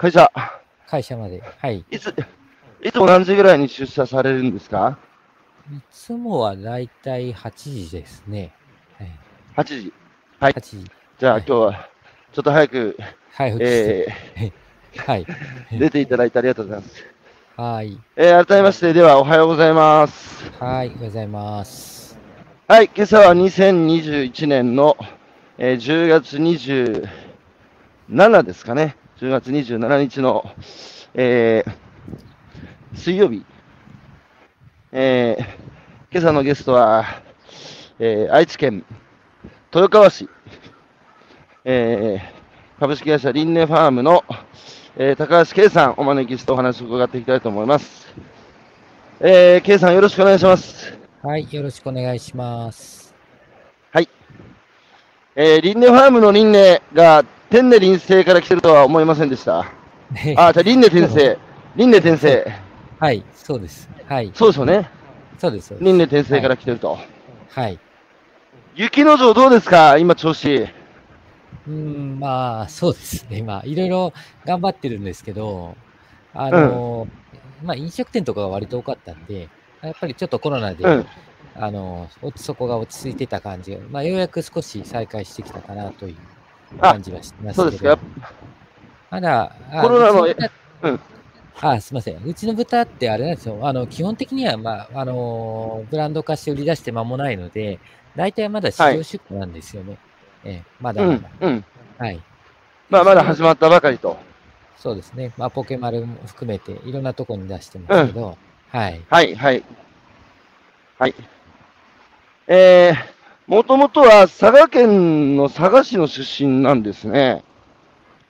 会社、会社まで。はい。いつ、いつも何時ぐらいに出社されるんですか？いつもはだいたい8時ですね。はい。?8 時。はい8時。じゃあはい今日は、ちょっと早く、はい。え はい。ー、出ていただいてありがとうございます。はい。えー、改めまして、ではおはようございます。はい。おはようございます。はい、今朝は2021年の、えー10月27ですかね。10月27日の、えー水曜日。えー今朝のゲストは、えー愛知県豊川市、えー株式会社リンネファームの、えー高橋圭さんお招きしてお話を伺っていきたいと思います。えー、圭さんよろしくお願いします。はい。よろしくお願いします。はい。えー、リンネファームのリンネが天ネ臨星から来てるとは思いませんでした。あ、じゃあリンネ転生。リンネ転生。はい。そうです。はい。そうですよね。そうです。そうですリンネ転生から来てると。はい。雪の城どうですか？今調子。うーん、まあ、そうですね。まあ、いろいろ頑張ってるんですけど、あの、まあ、飲食店とかが割と多かったんで、やっぱりちょっとコロナで、うん。あの、そこが落ち着いてた感じが、まあ、ようやく少し再開してきたかなというあ感じはしてますけど。そうですか。まだ、あコロナのうんあ、すみません。うちの豚ってあれなんですよ。あの、基本的には、まあ、あのブランド化して売り出して間もないので、大体まだ市場出荷なんですよね。ええ、まだうんまだ。。うん。はい。まあ、まだ始まったばかりと。そうですね。まあ、ポケマルも含めて、いろんなとこに出してますけど、はい。はい、はい。はい。えー、もともとは佐賀県の佐賀市の出身なんですね。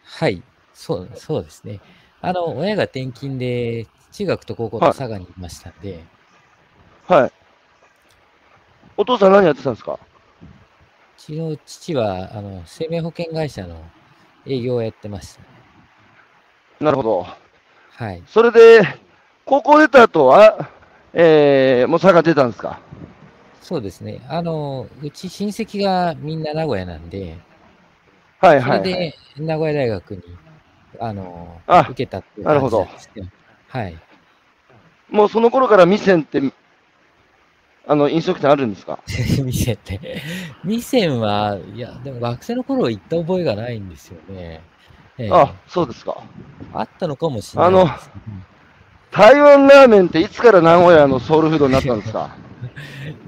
はい。そう、そうですね。あの、親が転勤で、中学と高校とはい佐賀にいましたんで、はい。お父さん何やってたんですか？うちの父は、あの、生命保険会社の営業をやってました。なるほど。はい。それで、高校出た後は、えー、もう佐賀出たんですか？そうですね。あの、うち親戚がみんな名古屋なんで、はいはい、はい。それで名古屋大学に、あの、あ受けたっていうなるほど感じなんですけど。はい。もうその頃から店って、あの、飲食店あるんですか？店って。店は、いや、でも学生の頃行った覚えがないんですよね。ええあ、そうですか。あったのかもしれないです、台湾ラーメンっていつから名古屋のソウルフードになったんですか？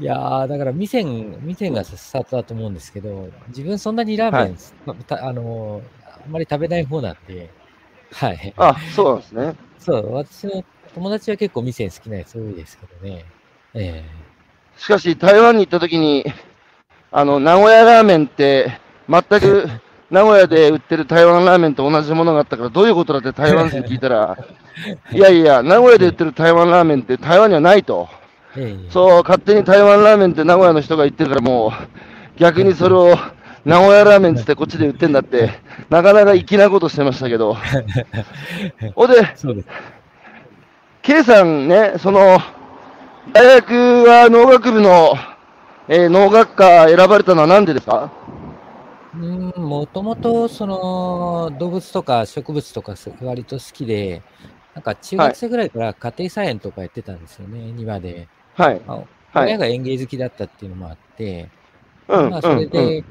いやー、だから店、店がスタートだと思うんですけど、自分そんなにラーメン、はいあの、あんまり食べない方なんで、はい。あ、そうなんですね。そう、私の友達は結構店好きなやつ多いですけどね。えしかし、台湾に行った時に、あの、名古屋ラーメンって、全く 名古屋で売ってる台湾ラーメンと同じものがあったから、どういうことだって台湾人に聞いたら、いやいや、名古屋で売ってる台湾ラーメンって台湾にはないと。そう、勝手に台湾ラーメンって名古屋の人が言ってるから、もう、逆にそれを 名古屋ラーメンつってこっちで売ってんだって、なかなか粋なことしてましたけど。ほんで、そうです。K さんね、その、大学は農学部の、えー農学科選ばれたのはなんでですか？うーん、もともと、その、動物とか植物とかす割と好きで、なんか中学生ぐらいから家庭菜園とかやってたんですよね、庭で。はい。まあはい。親が園芸好きだったっていうのもあって、うん、まあ、それうんうんで、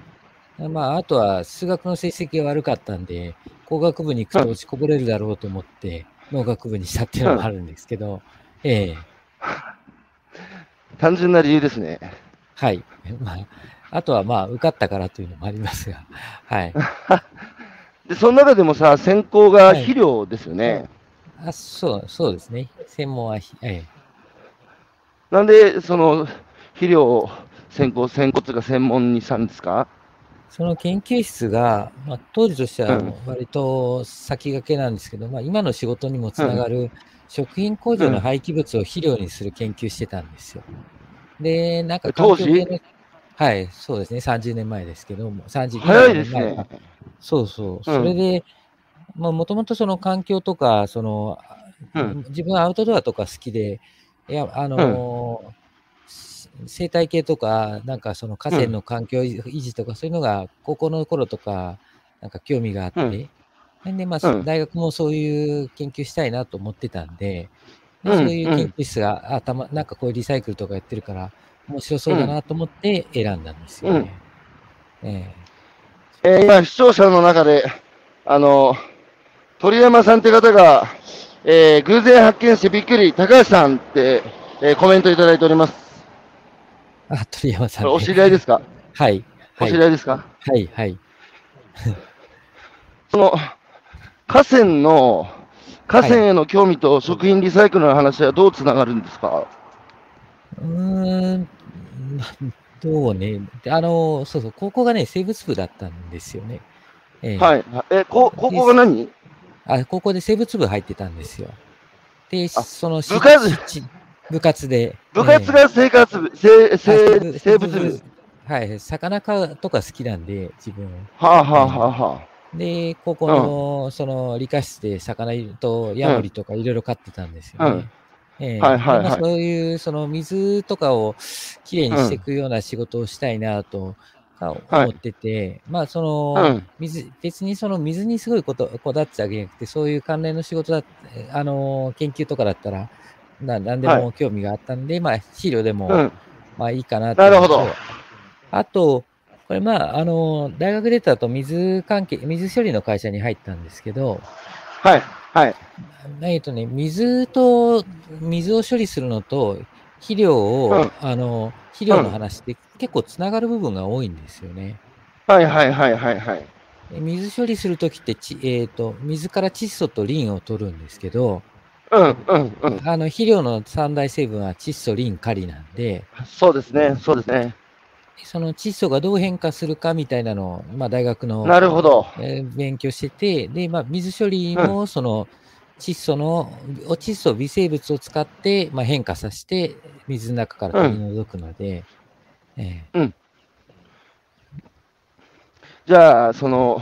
まあ、あとは数学の成績が悪かったんで、工学部に行くと落ちこぼれるだろうと思って、農学部にしたっていうのもあるんですけど、ええ単純な理由ですね。はい。まあ、あとはまあ、受かったからというのもありますが、はい。で、その中でもさ、専攻がはい肥料ですよね。あそう、そうですね。専門はひ、ええなんで、その、肥料を専攻、専攻というか専門にしたんですか？その研究室が、まあ、当時としてはうん割と先駆けなんですけど、まあ、今の仕事にもつながる食品工場の廃棄物を肥料にする研究してたんですよ。で、なんか当時？環境系のはい、そうですね。30年前ですけども、30早いですね。そうそう。それで、まあ、もともとその環境とか、その、うん自分はアウトドアとか好きで、いや、あのー生態系とか、なんかその河川の環境維持とか、そういうのが高校の頃とか、なんか興味があって、うん。で、まあ、うん。大学もそういう研究したいなと思ってたんで、でうんそういう研究室が、あたま、なんかこういうリサイクルとかやってるから、面白そうだなと思って選んだんですよね。え。えー今、視聴者の中で、あの、鳥山さんって方が、えー偶然発見してびっくり、高橋さんって、えーコメントいただいております。えあ、鳥山さん、これお知り合いですか、はい。おはい。知り合いですか？はい。はい。その、河川の、河川への興味と食品リサイクルの話はどうつながるんですか、うーん、どうね。であの、そうそう、高校がね、生物部だったんですよね。ええはい。え、こ、ここが何？あ、高校で生物部入ってたんですよ。で、あその、部活？し部活で。部活ええが生活部、生、あ生、生物部。はい、魚かとか好きなんで、自分。はあ、はあはあはで、高校の、その、理科室で魚とヤモリとかいろいろ飼ってたんですよね。うんええはいはいそういう、その水とかをきれいにしていくような仕事をしたいなとか思ってて、まあその、うん水、別にその水にすごいこと、こだわってたわけじゃなくて、そういう関連の仕事だっあの、研究とかだったら、な何でも興味があったんで、まあ肥料でも、あ。うん。まあいいかななるほど。あと、これまあ、あの、大学出た後、水関係、水処理の会社に入ったんですけど、はい。はい。えっとね、水と、水を処理するのと、肥料を、うんあの、肥料の話って結構つながる部分が多いんですよね。はいはいはいはいはい。で水処理するときってち、えっ、と、水から窒素とリンを取るんですけど、うんうんうん。あの、肥料の三大成分は窒素、リン、カリなんで、そうですね。そうですね。その窒素がどう変化するかみたいなのを、まあ、大学のなるほど。えー勉強してて、で、まあ、水処理も、その、窒素の、お窒素微生物を使って、まあ、変化させて、水の中から取り除くので、えーじゃあ、その、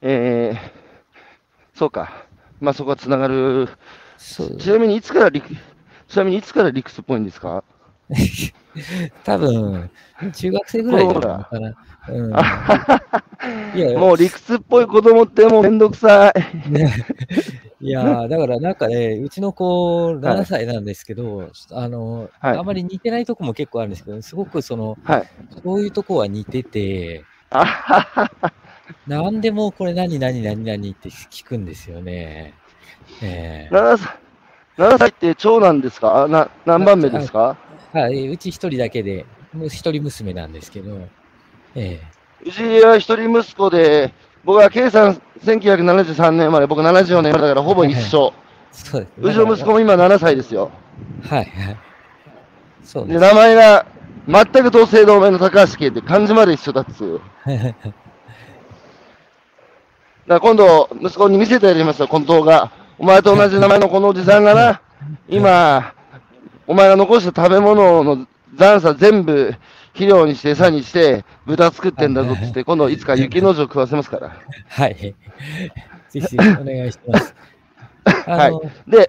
えー、そうか。まあそこはつながる。ちなみにいつから理、ちなみにいつから理屈っぽいんですか？多分、中学生ぐらいだかな。うん。いや、もう理屈っぽい子供ってもうめんどくさい。ねいやーだからなんかね、うちの子7歳なんですけど、あの、はい。あんまり似てないとこも結構あるんですけど、すごくその、はい。そういうとこは似てて、何でもこれ何何何何って聞くんですよね。ええ。7歳、7歳って長男ですか？な何番目ですか？はい、うち一人だけで、もう一人娘なんですけど、え。うちは一人息子で、僕は計算1973年生まれ、僕74年生まれだからほぼ一緒。え そうです。うちの息子も今7歳ですよ。はいはい。そうで。名前が全く同姓同名の高橋圭って漢字まで一緒だっつう。だ今度、息子に見せてやりました、この動画。お前と同じ名前のこのおじさんがな、今、お前が残した食べ物の残差全部肥料にして餌にして豚作ってんだぞってって、今度いつか雪の女食わせますから。はい。ぜひお願いします。あの、で、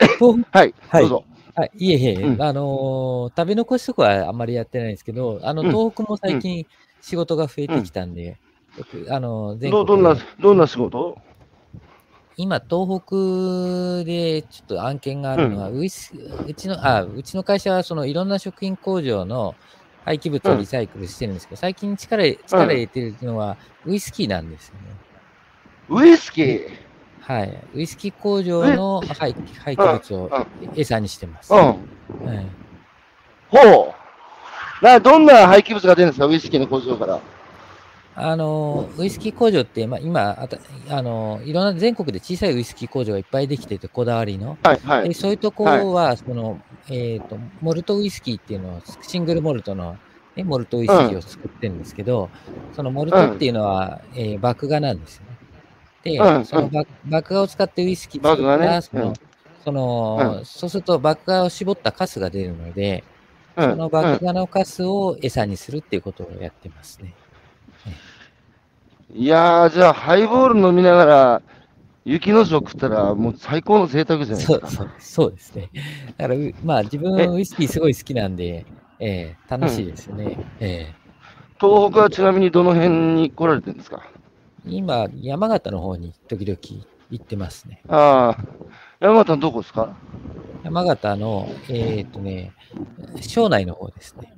はい、はい。どうぞ。はい、いえいえ、うん。あのー食べ残しとかはあんまりやってないんですけど、あの、うん。東北も最近仕事が増えてきたんで、よくあの、全ど国どんな、どんな仕事？今、東北でちょっと案件があるのは、ウイスうちの、あ、うちの会社はそのいろんな食品工場の廃棄物をリサイクルしてるんですけど、最近力力入れてるのはウイスキーなんですよね。ウイスキー？はい。ウイスキー工場の廃廃棄物を餌にしてます。うん。はいほう。な、どんな廃棄物が出るんですか、ウイスキーの工場から。あの、ウイスキー工場って、まあ、今あた、あの、いろんな全国で小さいウイスキー工場がいっぱいできてて、こだわりの。はい、はいで。そういうとこは、その、えっ、と、モルトウイスキーっていうのを、シングルモルトの、ね、モルトウイスキーを作ってるんですけど、そのモルトっていうのは、えー麦芽なんですよね。で、うんその麦麦芽を使ってウイスキー作ったら、ねその、うんその、そうすると麦芽を絞ったカスが出るので、うんその麦芽のカスを餌にするっていうことをやってますね。いやー、じゃあ、ハイボール飲みながら、雪の食ったら、もう最高の贅沢じゃないですか。そうそうそうですね。だからう、まあ自分えウイスキーすごい好きなんで、えー楽しいですね。え東北はちなみにどの辺に来られてるんですか？ー今、山形の方に時々行ってますね。ああ、山形のどこですか？山形の、えっ、とね、庄内の方ですね。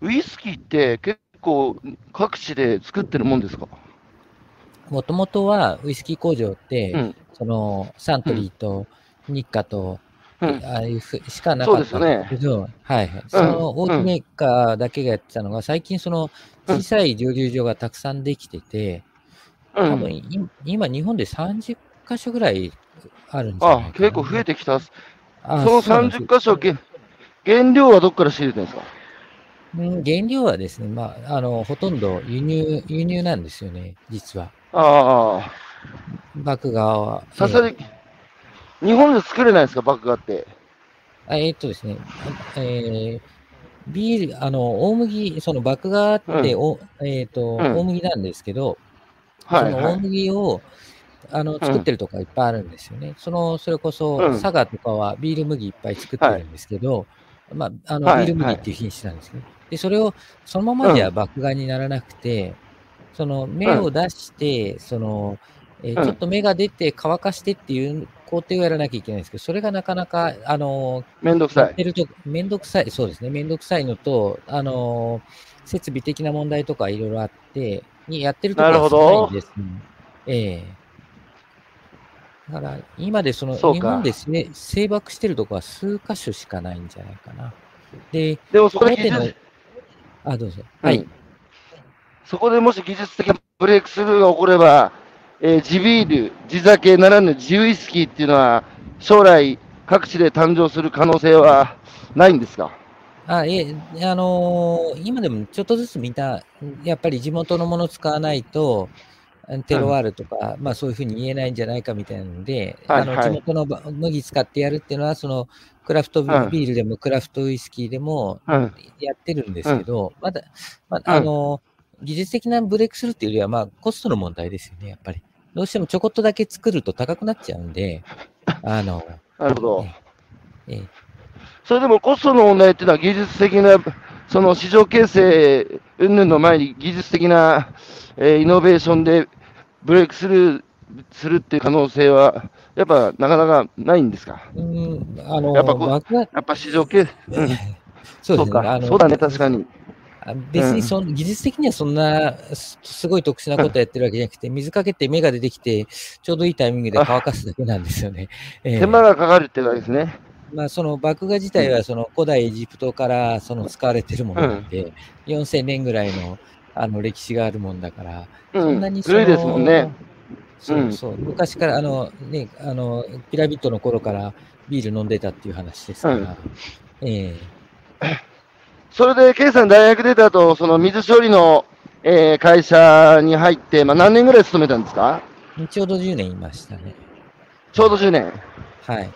ウイスキーって結構各地で作ってるもんですか？もともとはウイスキー工場って、うん。そのサントリーと日課と、うん。ああいうふしかなかったんですけど、はいはい。その大手メーカーだけがやってたのが、最近その小さい蒸留所がたくさんできてて、うん。多分い今日本で30箇所ぐらいあるんじゃないかな。あ、結構増えてきた。そあのそうなんです30箇所、げ原料はどっから仕入れてるんですか？うん原料はですね、まあ、あの、ほとんど輸入、輸入なんですよね、実は。ああ、麦芽は。さすがに、日本で作れないですか、麦芽って？あえーっとですね、えービール、あの、大麦、その麦芽って、おえーっと、うん大麦なんですけど、はい、その大はい。麦を、あの、作ってるとこがいっぱいあるんですよね。その、それこそ、うん佐賀とかはビール麦いっぱい作ってるんですけど、まあ、あの、はいビール麦っていう品種なんですね。で、それを、そのままじゃ麦芽にならなくて、その、芽を出して、その、えーうん。ちょっと芽が出て乾かしてっていう工程をやらなきゃいけないんですけど、それがなかなか、あの、めんどくさい。やってると、めんどくさい、そうですね、めんどくさいのと、あのー設備的な問題とかいろいろあって、にやってるところが少ないんです、ね。ええだから、今でその、そうか日本でせ制爆してるところは数箇所しかないんじゃないかな。で、でもそこで技術、、あ、どうぞ。うんはい。そこでもし技術的なブレイクスルーが起これば、えー地ビール、地酒ならぬ地ウイスキーっていうのは、将来各地で誕生する可能性はないんですか？あ、え、あのー今でもちょっとずつみんな、やっぱり地元のもの使わないと、テロワールとか、まあそういうふうに言えないんじゃないかみたいなので、あのはいはい地元のば麦使ってやるっていうのは、そのクラフトビうんールでもクラフトウイスキーでもうん。やってるんですけど、まだ、まあ、うんあの技術的なブレイクスルーっていうよりは、まあコストの問題ですよね、やっぱり。どうしてもちょこっとだけ作ると高くなっちゃうんで、あの、なるほど。ええそれでもコストの問題っていうのは技術的な、その市場形成云々の前に技術的な、えーイノベーションでブレイクスルーするっていう可能性は、やっぱなかなかないんですか？うん、あの、やっぱこうやっぱ市場形成、うん、そうですね。そうかそうだね、確かに。あ別にそん、技術的にはそんなすすごい特殊なことやってるわけじゃなくて、水かけて芽が出てきて、ちょうどいいタイミングで乾かすだけなんですよね。ええ手間がかかるっていうわけですね。まあ、その麦芽自体はその古代エジプトからその使われてるものなんで、4000年ぐらいのあの歴史があるもんだから、うんそんなに、その古いですもんね。そうそう、昔からあの、ね、あのピラミッドの頃からビール飲んでたっていう話ですから、うんええ それで、ケイさん大学出た後、その水処理の、えー会社に入って、まあ、何年ぐらい勤めたんですか？ちょうど10年いましたね。ちょうど10年。はい。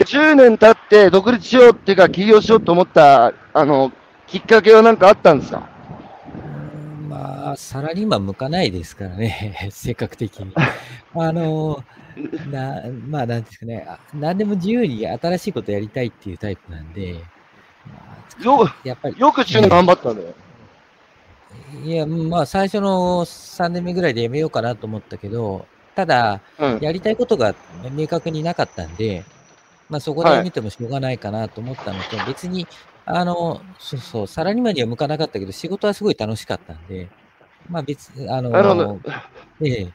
で10年経って独立しようっていうか、起業しようと思った、あの、きっかけは何かあったんですか？まあ、サラリーマン向かないですからね、性格的に。あの、な、まあ、なんですかね、あ何でも自由に新しいことやりたいっていうタイプなんで、まよ、あ、やっぱり、よく10年頑張ったんだよ。いや、まあ、最初の3年目ぐらいでやめようかなと思ったけど、ただ、うん。やりたいことが明確になかったんで、まあ、そこでやめてもしょうがないかなと思ったのと、別に、あの、そうそう、サラリーマンには向かなかったけど、仕事はすごい楽しかったんで、まあ別、あの、なるほど。ええ、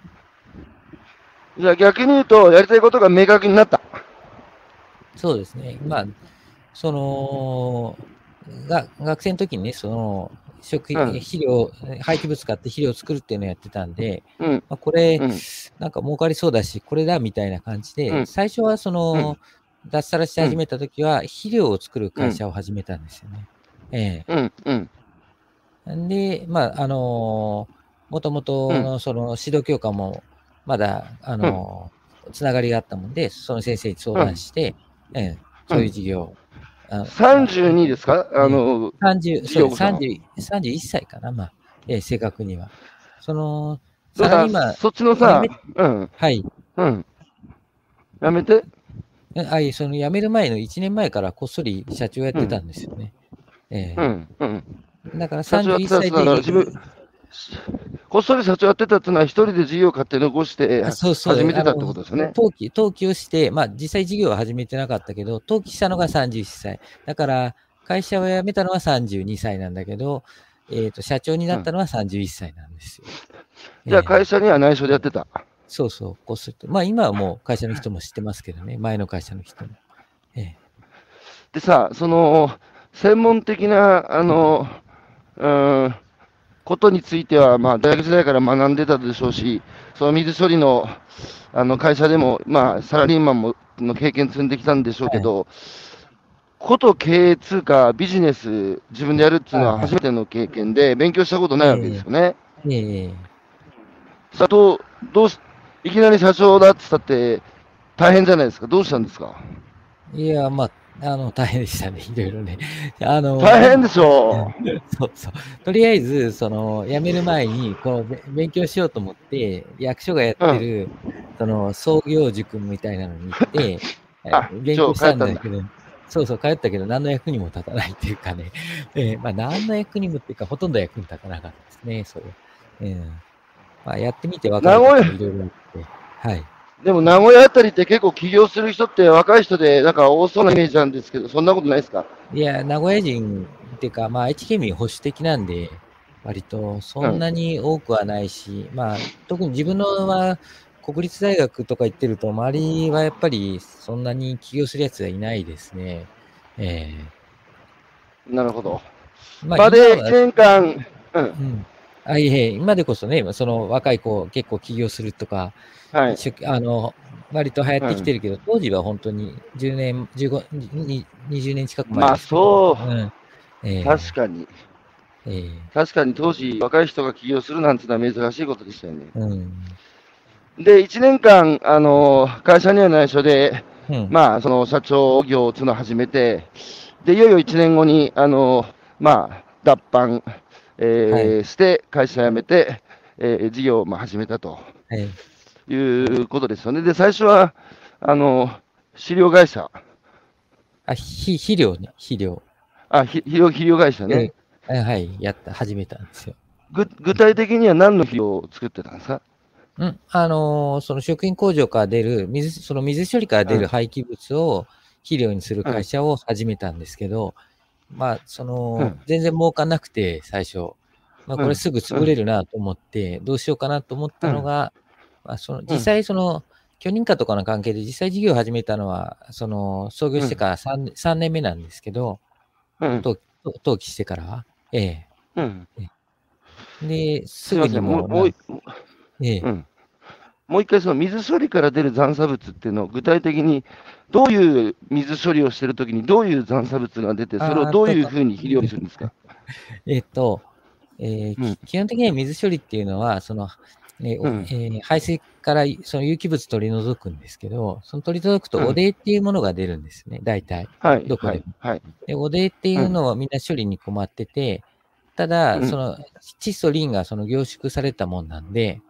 じゃあ逆に言うと、やりたいことが明確になった。そうですね。まあ、その、が学生の時にね、その、食品、うん肥料、廃棄物買って肥料を作るっていうのをやってたんで、うん。まあ、これ、うん。なんか儲かりそうだし、これだみたいな感じで、うん最初はその、脱サラして始めた時は、肥料を作る会社を始めたんですよね。えうん。うん。えで、まあ、あのもともとのその指導教科も、まだ、あのつながりがあったもんで、その先生に相談して、ええそういう授業を。あの32ですか？あの、30、授そう業さんは30 31歳かな、まあ、ええ正確には。その、だかサラリーマン、らそっちのさうん。はい。うん。やめて。えあいその辞める前の1年前からこっそり社長やってたんですよね。ええうん。うん。だから31社長やってたや歳で、ここっそり社長やってたっていうのは、一人で事業を勝手に残してあそうそう始めてたってことですよね。登記、登記をして、まあ実際事業は始めてなかったけど、登記したのが31歳。だから、会社を辞めたのは32歳なんだけど、えっ、と、社長になったのは31歳なんですよ。じゃあ、ええ会社には内緒でやってた。そうそう、こっそりと。まあ今はもう会社の人も知ってますけどね、前の会社の人も。ええでさ、その、専門的な、あの、うん、ことについては、まあ、大学時代から学んでたでしょうし、その水処理の、あの、会社でも、まあ、サラリーマンも、の経験積んできたんでしょうけど、こと経営通貨、ビジネス、自分でやるっていうのははいはい初めての経験で、勉強したことないわけですよね。ええさあ、どう、どうし、いきなり社長だって言ったって、大変じゃないですか。どうしたんですか？いや、まあ、あの、大変でしたね、いろいろね。あの、大変でしょ そうそう。とりあえず、その、辞める前に、この、べ勉強しようと思って、役所がやってる、その、創業塾みたいなのに行って、あ勉強したんだけど、そうそう、通ったけど、何の役にも立たないっていうかね、えーまあ、何の役にもっていうか、ほとんど役に立たなかったですね、それ。うん。まあ、やってみて分かる名古屋いろいろあって、はい。でも名古屋あたりって結構起業する人って若い人でなんか多そうなイメージなんですけど、そんなことないですか？いや、名古屋人っていうか、まあ、愛知県民保守的なんで、割とそんなに多くはないし、まあ、特に自分のは国立大学とか行ってると、周りはやっぱりそんなに起業するやつはいないですね。えなるほど。えまあ、で、1今は年間、うん、うん。あ、いえ、今でこそね、その若い子結構起業するとか、はい。あの、割と流行ってきてるけど、当時は本当に10年、15、に20年近く前まあそううん。ええ確かに。ええ確かに当時、若い人が起業するなんていうのは珍しいことでしたよね。うん。で、1年間、あの会社には内緒で、うん。まあ、その社長業っていうのを始めて、で、いよいよ1年後に、あのまあ、脱藩、えーして、会社辞めて、えー事業をまあ始めたとはい。いうことですよね。で、最初は、あの飼料会社、あ、ひ肥料ね、肥料。あ、ひ肥料、肥料会社ね。あはい、やった、始めたんですよ。ぐ具体的には何の肥料を作ってたんですか？うん。あのーその食品工場から出る、水、その水処理から出うんる廃棄物を肥料にする会社を始めたんですけど、まあ、その、うん全然儲かんなくて、最初。まあ、こうんれすぐ潰れるなと思って、どうしようかなと思ったのが、まあ、その、実際その、許認可とかの関係で実際事業を始めたのは、その、創業してから 3,、三年目なんですけど、登記してからは、ええ。うん。で、すぐにもう、ええうん。もう一回、その水処理から出る残差物っていうのを具体的に、どういう水処理をしてるときにどういう残差物が出て、それをどういうふうに肥料にするんですか？えっと、えーうんき基本的には水処理っていうのは、その、えーおうんえー排水からその有機物取り除くんですけど、その取り除くとうんおでっていうものが出るんですね、大体。はい。どこでもはい。はい。で、おでっていうのはみんな処理に困ってて、ただ、うんその窒素リンがその凝縮されたもんなんで、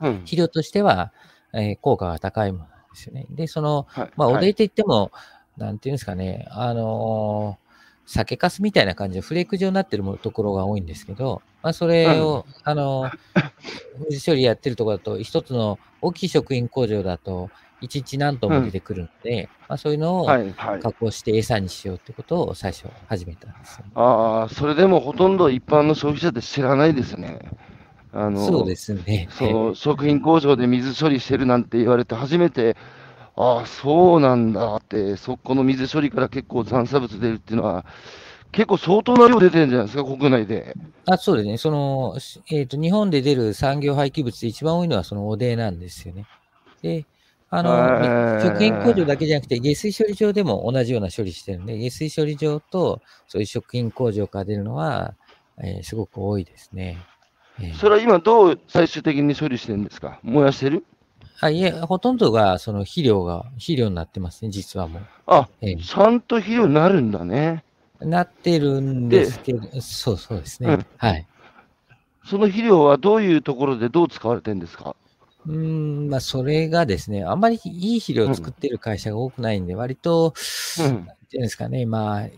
うん。肥料としては、えー効果が高いものなんですよね。で、その、はい。まあ、おはいでいって言っても、なんていうんですかね、あのー酒粕みたいな感じでフレーク状になってるもところが多いんですけど、まあ、それを、あのー 水処理やってるところだと、一つの大きい食品工場だと、一日何トンも出てくるので、まあ、そういうのをはい。はい。加工して餌にしようってことを最初始めたんですよね、ああ、それでもほとんど一般の消費者って知らないですね。あの、そうですね。その食品工場で水処理してるなんて言われて初めて、ああ、そうなんだって、そこの水処理から結構残差物出るっていうのは、結構相当な量出てるんじゃないですか、国内で。あそうですね。その、しえっ、と、日本で出る産業廃棄物で一番多いのはそのおでなんですよね。で、あへの、ー食品工場だけじゃなくて、下水処理場でも同じような処理してるんで、下水処理場とそういう食品工場から出るのは、えーすごく多いですね。えーそれは今どう最終的に処理してるんですか？燃やしてる？あいえ、ほとんどがその肥料が、肥料になってますね、実はもう。あ、えーちゃんと肥料になるんだね。なってるんですけど、そうそうですね。うんはい。その肥料はどういうところでどう使われてるんですか？うーん、まあ、それがですね、あんまりいい肥料を作ってる会社が多くないんで、割と、うん。ていうんですかね、まあ、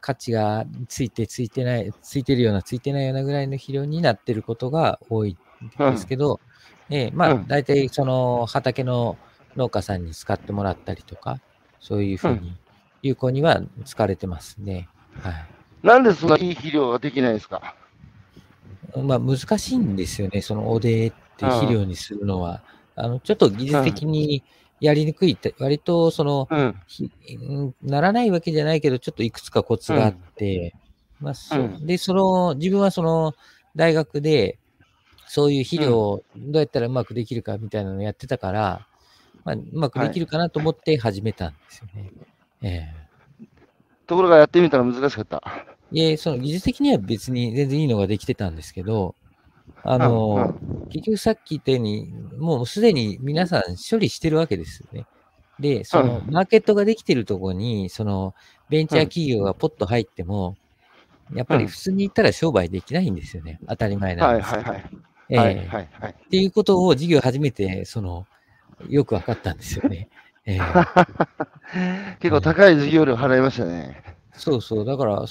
価値がついてついてない、ついてるような、ついてないようなぐらいの肥料になってることが多いですけど、ええまあ、うん。大体その畑の農家さんに使ってもらったりとか、そういうふうに有効には使われてますね。はい。なんでそんないい肥料ができないんですか？まあ、難しいんですよね、そのおでって肥料にするのは。あの、ちょっと技術的にやりにくいって、割とその、ならないわけじゃないけど、ちょっといくつかコツがあって、まあそで、その、自分はその、大学で、そういう肥料をどうやったらうまくできるかみたいなのをやってたから、まあ、うまくできるかなと思って始めたんですよね。えところがやってみたら難しかった。えで、その技術的には別に全然いいのができてたんですけど、あの、結局さっき言ったように、もうすでに皆さん処理してるわけですよね。で、そのうマーケットができてるところに、そのベンチャー企業がポッと入っても、やっぱり普通に言ったら商売できないんですよね。当たり前なんです。はいはいはい。ええはいはいはい。っていうことを事業始めて、その、よく分かったんですよね。ええ 結構高い授業料払いましたね。そうそう。だから、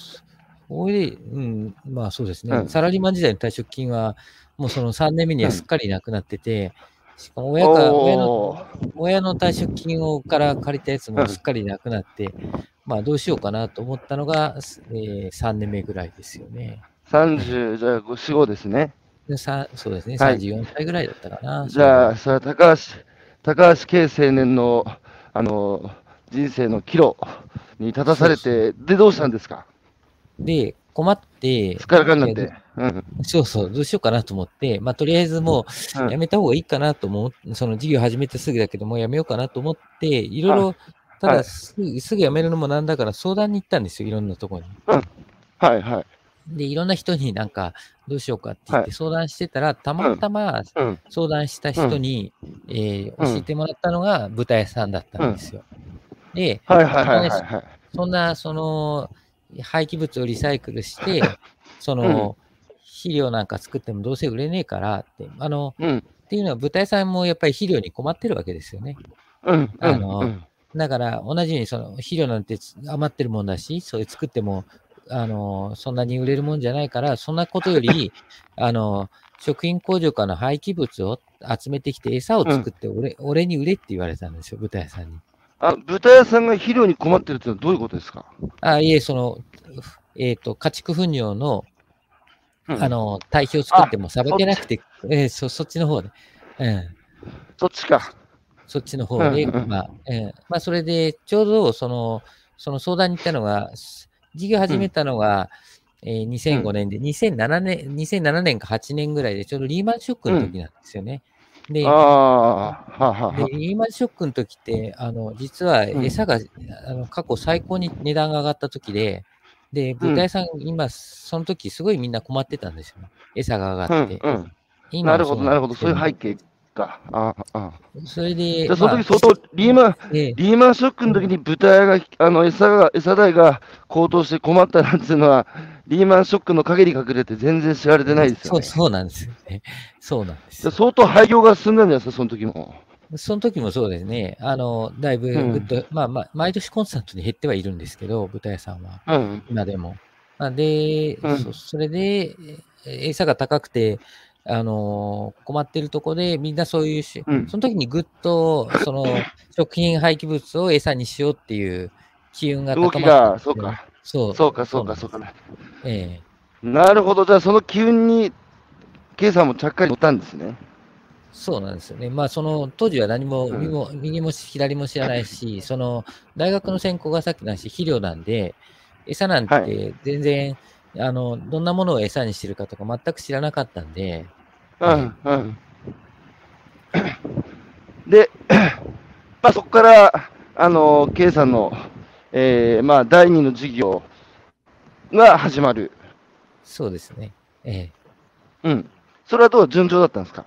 おいで、うん、まあそうですね、うん。サラリーマン時代の退職金は、もうその3年目にはすっかりなくなってて、しかも親が、親の親の退職金をから借りたやつうん。もすっかりなくなって、まあどうしようかなと思ったのが、えー3年目ぐらいですよね。30、じゃあ5、4、5ですね。そうですね、はい。34歳ぐらいだったかな。じゃあ、それは高橋、高橋圭青年の、あの、人生の岐路に立たされて、で、どうしたんですか？で、困って、すっからかんになって。うん。そうそう、どうしようかなと思って、まあとりあえずもううんやめた方がいいかなと思う、その事業始めてすぐだけど、もうやめようかなと思って、いろいろ、たはいだすぐ、すぐやめるのもなんだから相談に行ったんですよ、いろんなところに。はいはい。で、いろんな人になんか、どうしようかって言っはて相談してたら、たまたまうん。相談した人に、えーうん教えてもらったのが舞台屋さんだったんですよ。で、はいはいはいはいはい。そんな、その、廃棄物をリサイクルして、その、肥料なんか作ってもどうせ売れねえからって、あの、うん。っていうのは、舞台さんもやっぱり肥料に困ってるわけですよね。うん。あのうんだから、同じようにその肥料なんて余ってるもんだし、それ作っても、あの、そんなに売れるもんじゃないから、そんなことより、あの、食品工場からの廃棄物を集めてきて餌を作って俺、俺に売れって言われたんですよ、舞台屋さんに。あ、豚屋さんが肥料に困ってるってのはどういうことですか？あ、いえ、その、えっ、と、家畜糞尿の、うんあの、堆肥を作ってもさばけなくて、えーそ、そっちの方で、うん。そっちか。そっちの方で、うんうんまあ、えーまあ、それで、ちょうど、その、その相談に行ったのが、す事業始めたのが、えー2005年で、2007年、2007年か8年ぐらいで、ちょうどリーマンショックの時なんですよね。でリーマンショックの時って、あの、実はうん餌が、あの過去最高に値段が上がった時で、で、豚屋さん、今、その時すごいみんな困ってたんですよ。餌が上あ。がって。うん、うん。今もなるほど、なるほど。そういう背景。景か。ああ、ああ。それで、じゃあ、そのまあ時相当、リーマン、ええリーマンショックの時に豚屋が、あの、餌が、餌代が高騰して困ったなんていうのは、リーマンショックの陰に隠れて全然知られてないですよそう、ね。そうなんですよね。そうなんです相当廃業が進んだんじゃないですか、その時も。その時もそうですね。あの、だいぶうんぐっと、まあまあ、毎年コンスタントに減ってはいるんですけど、豚屋さんは。うん。今でも。まあで、うんそそれで、え餌が高くて、あのー困ってるとこで、みんなそういうし、うんその時にぐっと、その、食品廃棄物を餌にしようっていう機運が高まったんが、ですよそうか。そう。そうか、そうか、そそううか。ええなるほど。じゃあ、その機運に、K さんもちゃっかり乗ったんですね。そうなんですよね。まあ、その当時は何もうん右も,、右も左も知らないし、その大学の専攻がさっきの話、肥料なんで、餌なんはて全然、あの、どんなものを餌にしてるかとか全く知らなかったんで、うん、うん。で、まあ、そこから、あの、K さんの、えー、まあ、第二の事業が始まる。そうですね。えうん。それはどう順調だったんですか？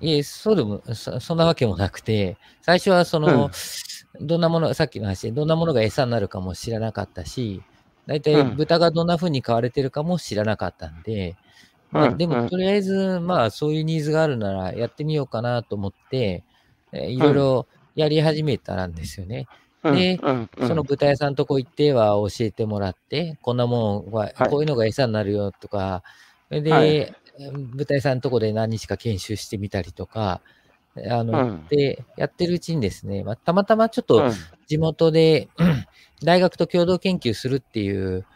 えいえ、そうでもそ、そんなわけもなくて、最初はその、どんなもの、さっきの話で、どんなものが餌になるかも知らなかったし、大体うん豚がどんな風に飼われてるかも知らなかったんで、まあ、でも、うんうんとりあえず、まあ、そういうニーズがあるならやってみようかなと思って、えーいろいろやり始めたんですよね。でうんうん。その豚屋さんとこ行っては教えてもらって、こんなもんは、はい。こういうのが餌になるよとか、それで、はい。豚屋さんのとこで何日か研修してみたりとか、あの、うん。で、やってるうちにですね、まあ、たまたまちょっとうん。地元で、大学と共同研究するっていう、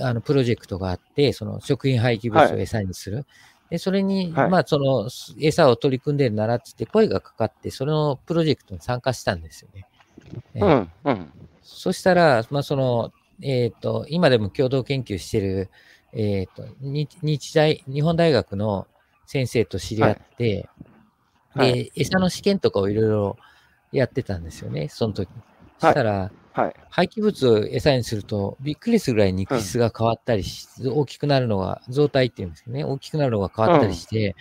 あの、プロジェクトがあって、その食品廃棄物を餌にする。で、それに、はい。まあ、その、餌を取り組んでるならって声がかかって、そのプロジェクトに参加したんですよね。えうえん。うん。そしたら、まあ、その、えっ、と、今でも共同研究してる、えっ、と、日日大、日本大学の先生と知り合って、はいで、餌の試験とかをいろいろやってたんですよね、その時。そはいしたら、はい。廃棄物を餌にすると、びっくりするぐらい肉質が変わったりし、大きくなるのが、増体っていうんですけどね、大きくなるのが変わったりして、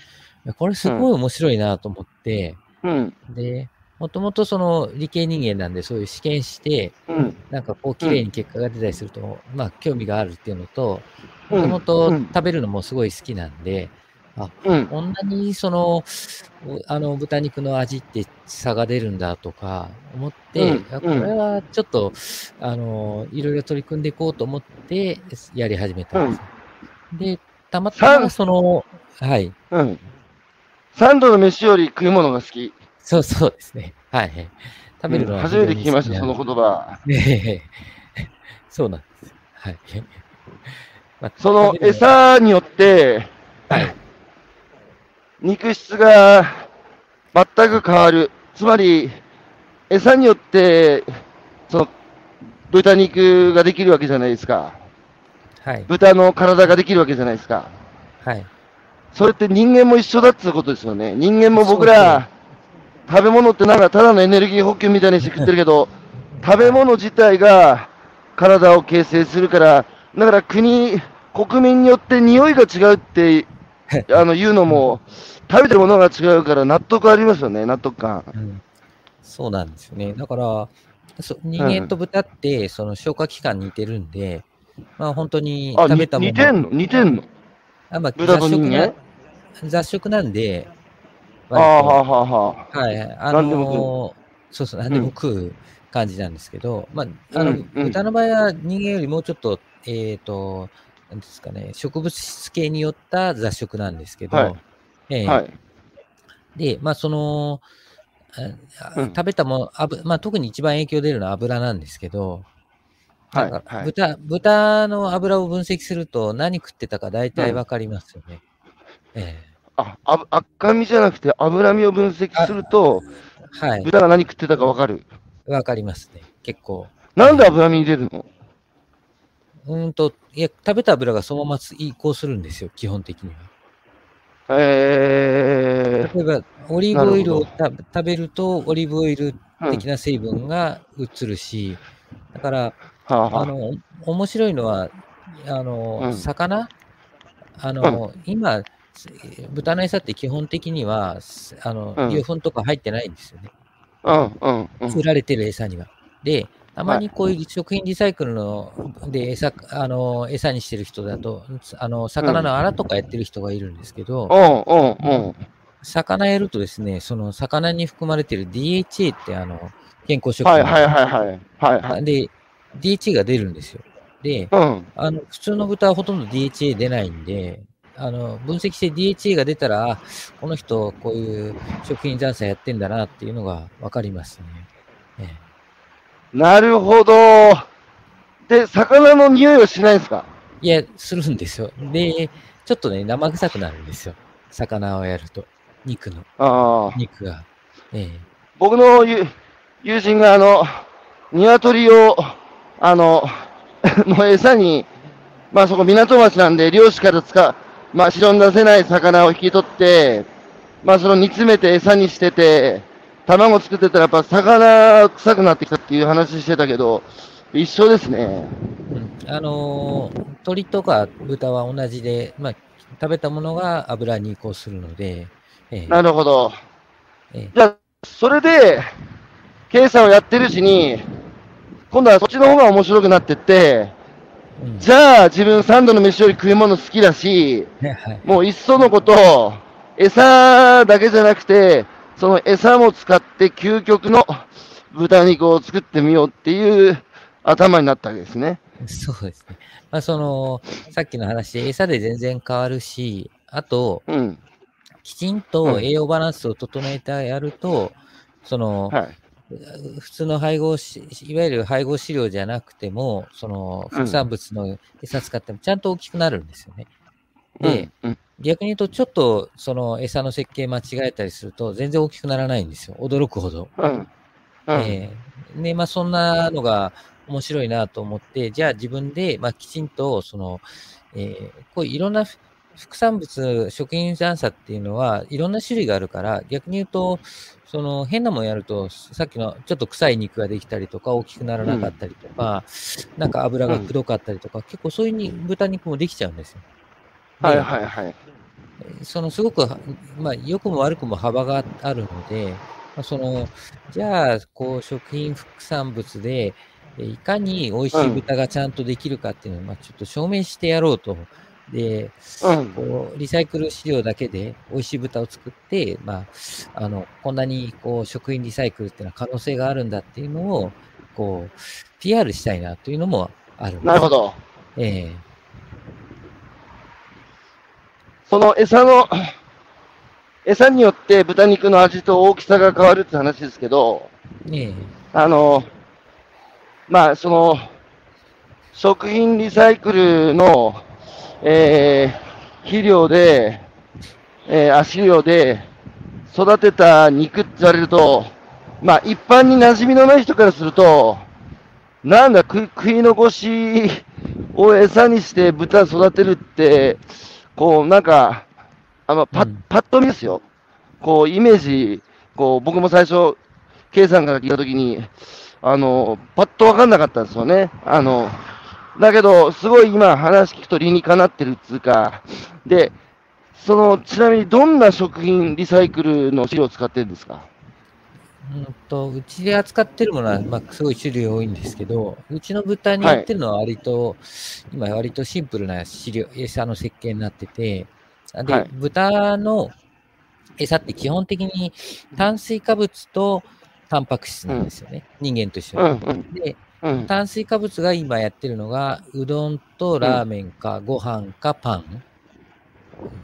これすごい面白いなと思って、うん。で、もともとその理系人間なんで、そういう試験して、うん。なんかこう、綺麗に結果が出たりすると、まあ、興味があるっていうのと、うんもともとうん食べるのもすごい好きなんで、うん。こんなにその、うあの、豚肉の味って差が出るんだとか思って、うんあこれはちょっと、あの、いろいろ取り組んでいこうと思って、やり始めたんです。で、たまたまその、はい、うん。三度の飯より食い物が好き。そうそうですね。はい。食べるのはうん初めて聞きました、そのこ言葉。ね えそうなんです。はい。まあその餌によって、はい。肉質が全く変わる。つまり、餌によって、その、豚肉ができるわけじゃないですか。はい。豚の体ができるわけじゃないですか。はい。それって人間も一緒だってことですよね。人間も僕ら、食べ物ってなんかただのエネルギー補給みたいにして食ってるけど、食べ物自体が体を形成するから、だから国、国民によって匂いが違うって、あの、言うのも、食べてるものが違うから納得ありますよね、納得感。うんそうなんですよね。だから、そ人間と豚って、その消化器官似てるんで、まあ本当に食べたもの。似てんの？似てんの？あまあ、豚と人間？雑食なんで、ああ、はあ、はあ、はあ。はい。あ何でも食う。のそうそう、何でも食う感じなんですけど、まあ、あの、うんうん。豚の場合は人間よりもうちょっと、えっ、と、なんですかね、植物質系によった雑食なんですけど、はい。ええ。はい。で、まあ、その、あうん。食べたもの、まあ、特に一番影響出るのは油なんですけど、はいはい。豚豚の油を分析すると何食ってたか大体わかりますよね。えあ、あ赤身じゃなくて脂身を分析すると、えはい。豚が何食ってたかわかる？わかりますね。結構。なんで脂身に出るの？うーんと、いや、食べた油がそのまま移行するんですよ、基本的には。え例えば、オリーブオイルを食べると、オリーブオイルー、うん的な成分が移るし、だから、はあはああの、面白いのは、あの、うん魚？あの、今、豚の餌って基本的には、あの、うん。牛糞とか入ってないんですよね。うんうんうん。売られてる餌には。で、たまにこういう食品リサイクルので餌あの餌にしてる人だと、あの魚のアラとかやってる人がいるんですけど、うんうんうん。魚やるとですね、その魚に含まれてる DHA ってあの健康食品、はいはいはいはい。はいはい。で、DHA が出るんですよ。で、うん。あの普通の豚はほとんど DHA 出ないんで、あの分析して DHA が出たら、あこの人、こういう食品残渣やってんだなっていうのが分かりますね。ええなるほどで魚の匂いはしないんですか？いや、するんですよ。で、ちょっとね、生臭くなるんですよ。魚をやると。肉の、ああ肉が。ええ僕の友友人があの鶏をあの の餌にまあそこ港町なんで漁師から使うまあ白に出せない魚を引き取ってまあその煮詰めて餌にしてて卵作ってたらやっぱ魚臭くなってきたっていう話してたけど一緒ですね。うん。あのー鶏とか豚は同じで、まあ、食べたものが油に移行するので、ええ。なるほど。ええ。じゃあそれで計算をやってるうちに今度はそっちの方が面白くなってってうんじゃあ自分三度の飯より食い物好きだし、はいもういっそのこと、餌だけじゃなくて、その餌も使って究極の豚肉を作ってみようっていう頭になったわけですね。そうですね。まあ、その、さっきの話で餌で全然変わるし、あと、うん。きちんと栄養バランスを整えてやると、その、はい。普通の配合し、いわゆる配合飼料じゃなくても、その副産物の餌使ってもちゃんと大きくなるんですよね。で、うん、逆に言うと、ちょっとその餌の設計間違えたりすると、全然大きくならないんですよ。驚くほど。うん。うん。えーで、まあ、そんなのが面白いなと思って、じゃあ自分で、まあ、きちんと、その、えーこういろんなふ副産物、食品残差っていうのは、いろんな種類があるから、逆に言うと、その変なもんやると、さっきのちょっと臭い肉ができたりとか、大きくならなかったりとか、なんか油がくどかったりとか、結構そういうに豚肉もできちゃうんですよ。ではいはいはい。そのすごくは、まあ、良くも悪くも幅があるので、まあ、その、じゃあ、こう、食品副産物で、えいかに美味しい豚がちゃんとできるかっていうのを、まあ、ちょっと証明してやろうと。で、うん。こう、リサイクル飼料だけで美味しい豚を作って、まあ、あの、こんなに、こう、食品リサイクルっていうのは可能性があるんだっていうのを、こう、PR したいなというのもある。なるほど。ええその餌の、餌によって豚肉の味と大きさが変わるって話ですけど、ええあの、まあ、その、食品リサイクルの、えー、肥料で、えー、足料で育てた肉って言われると、まあ、一般に馴染みのない人からすると、なんだ、食い食い残しを餌にして豚育てるって、こう、なんか、あの、パッうん、パッと見ですよ。こう、イメージ、こう、僕も最初、K さんから聞いたときに、あの、パッとわかんなかったんですよね。あの、だけど、すごい今話聞くと理にかなってるっつうか、で、その、ちなみにどんな食品リサイクルの飼料を使ってるんですか？うんとうちで扱ってるものは、まあ、すごい種類多いんですけど、うちの豚にやってるのは割と、今割とシンプルな飼料、餌の設計になってて、で、はい。豚の餌って基本的に炭水化物とタンパク質なんですよね。人間と一緒に。うんうん。で、うん。炭水化物が今やってるのが、うどんとラーメンか、ご飯かパン。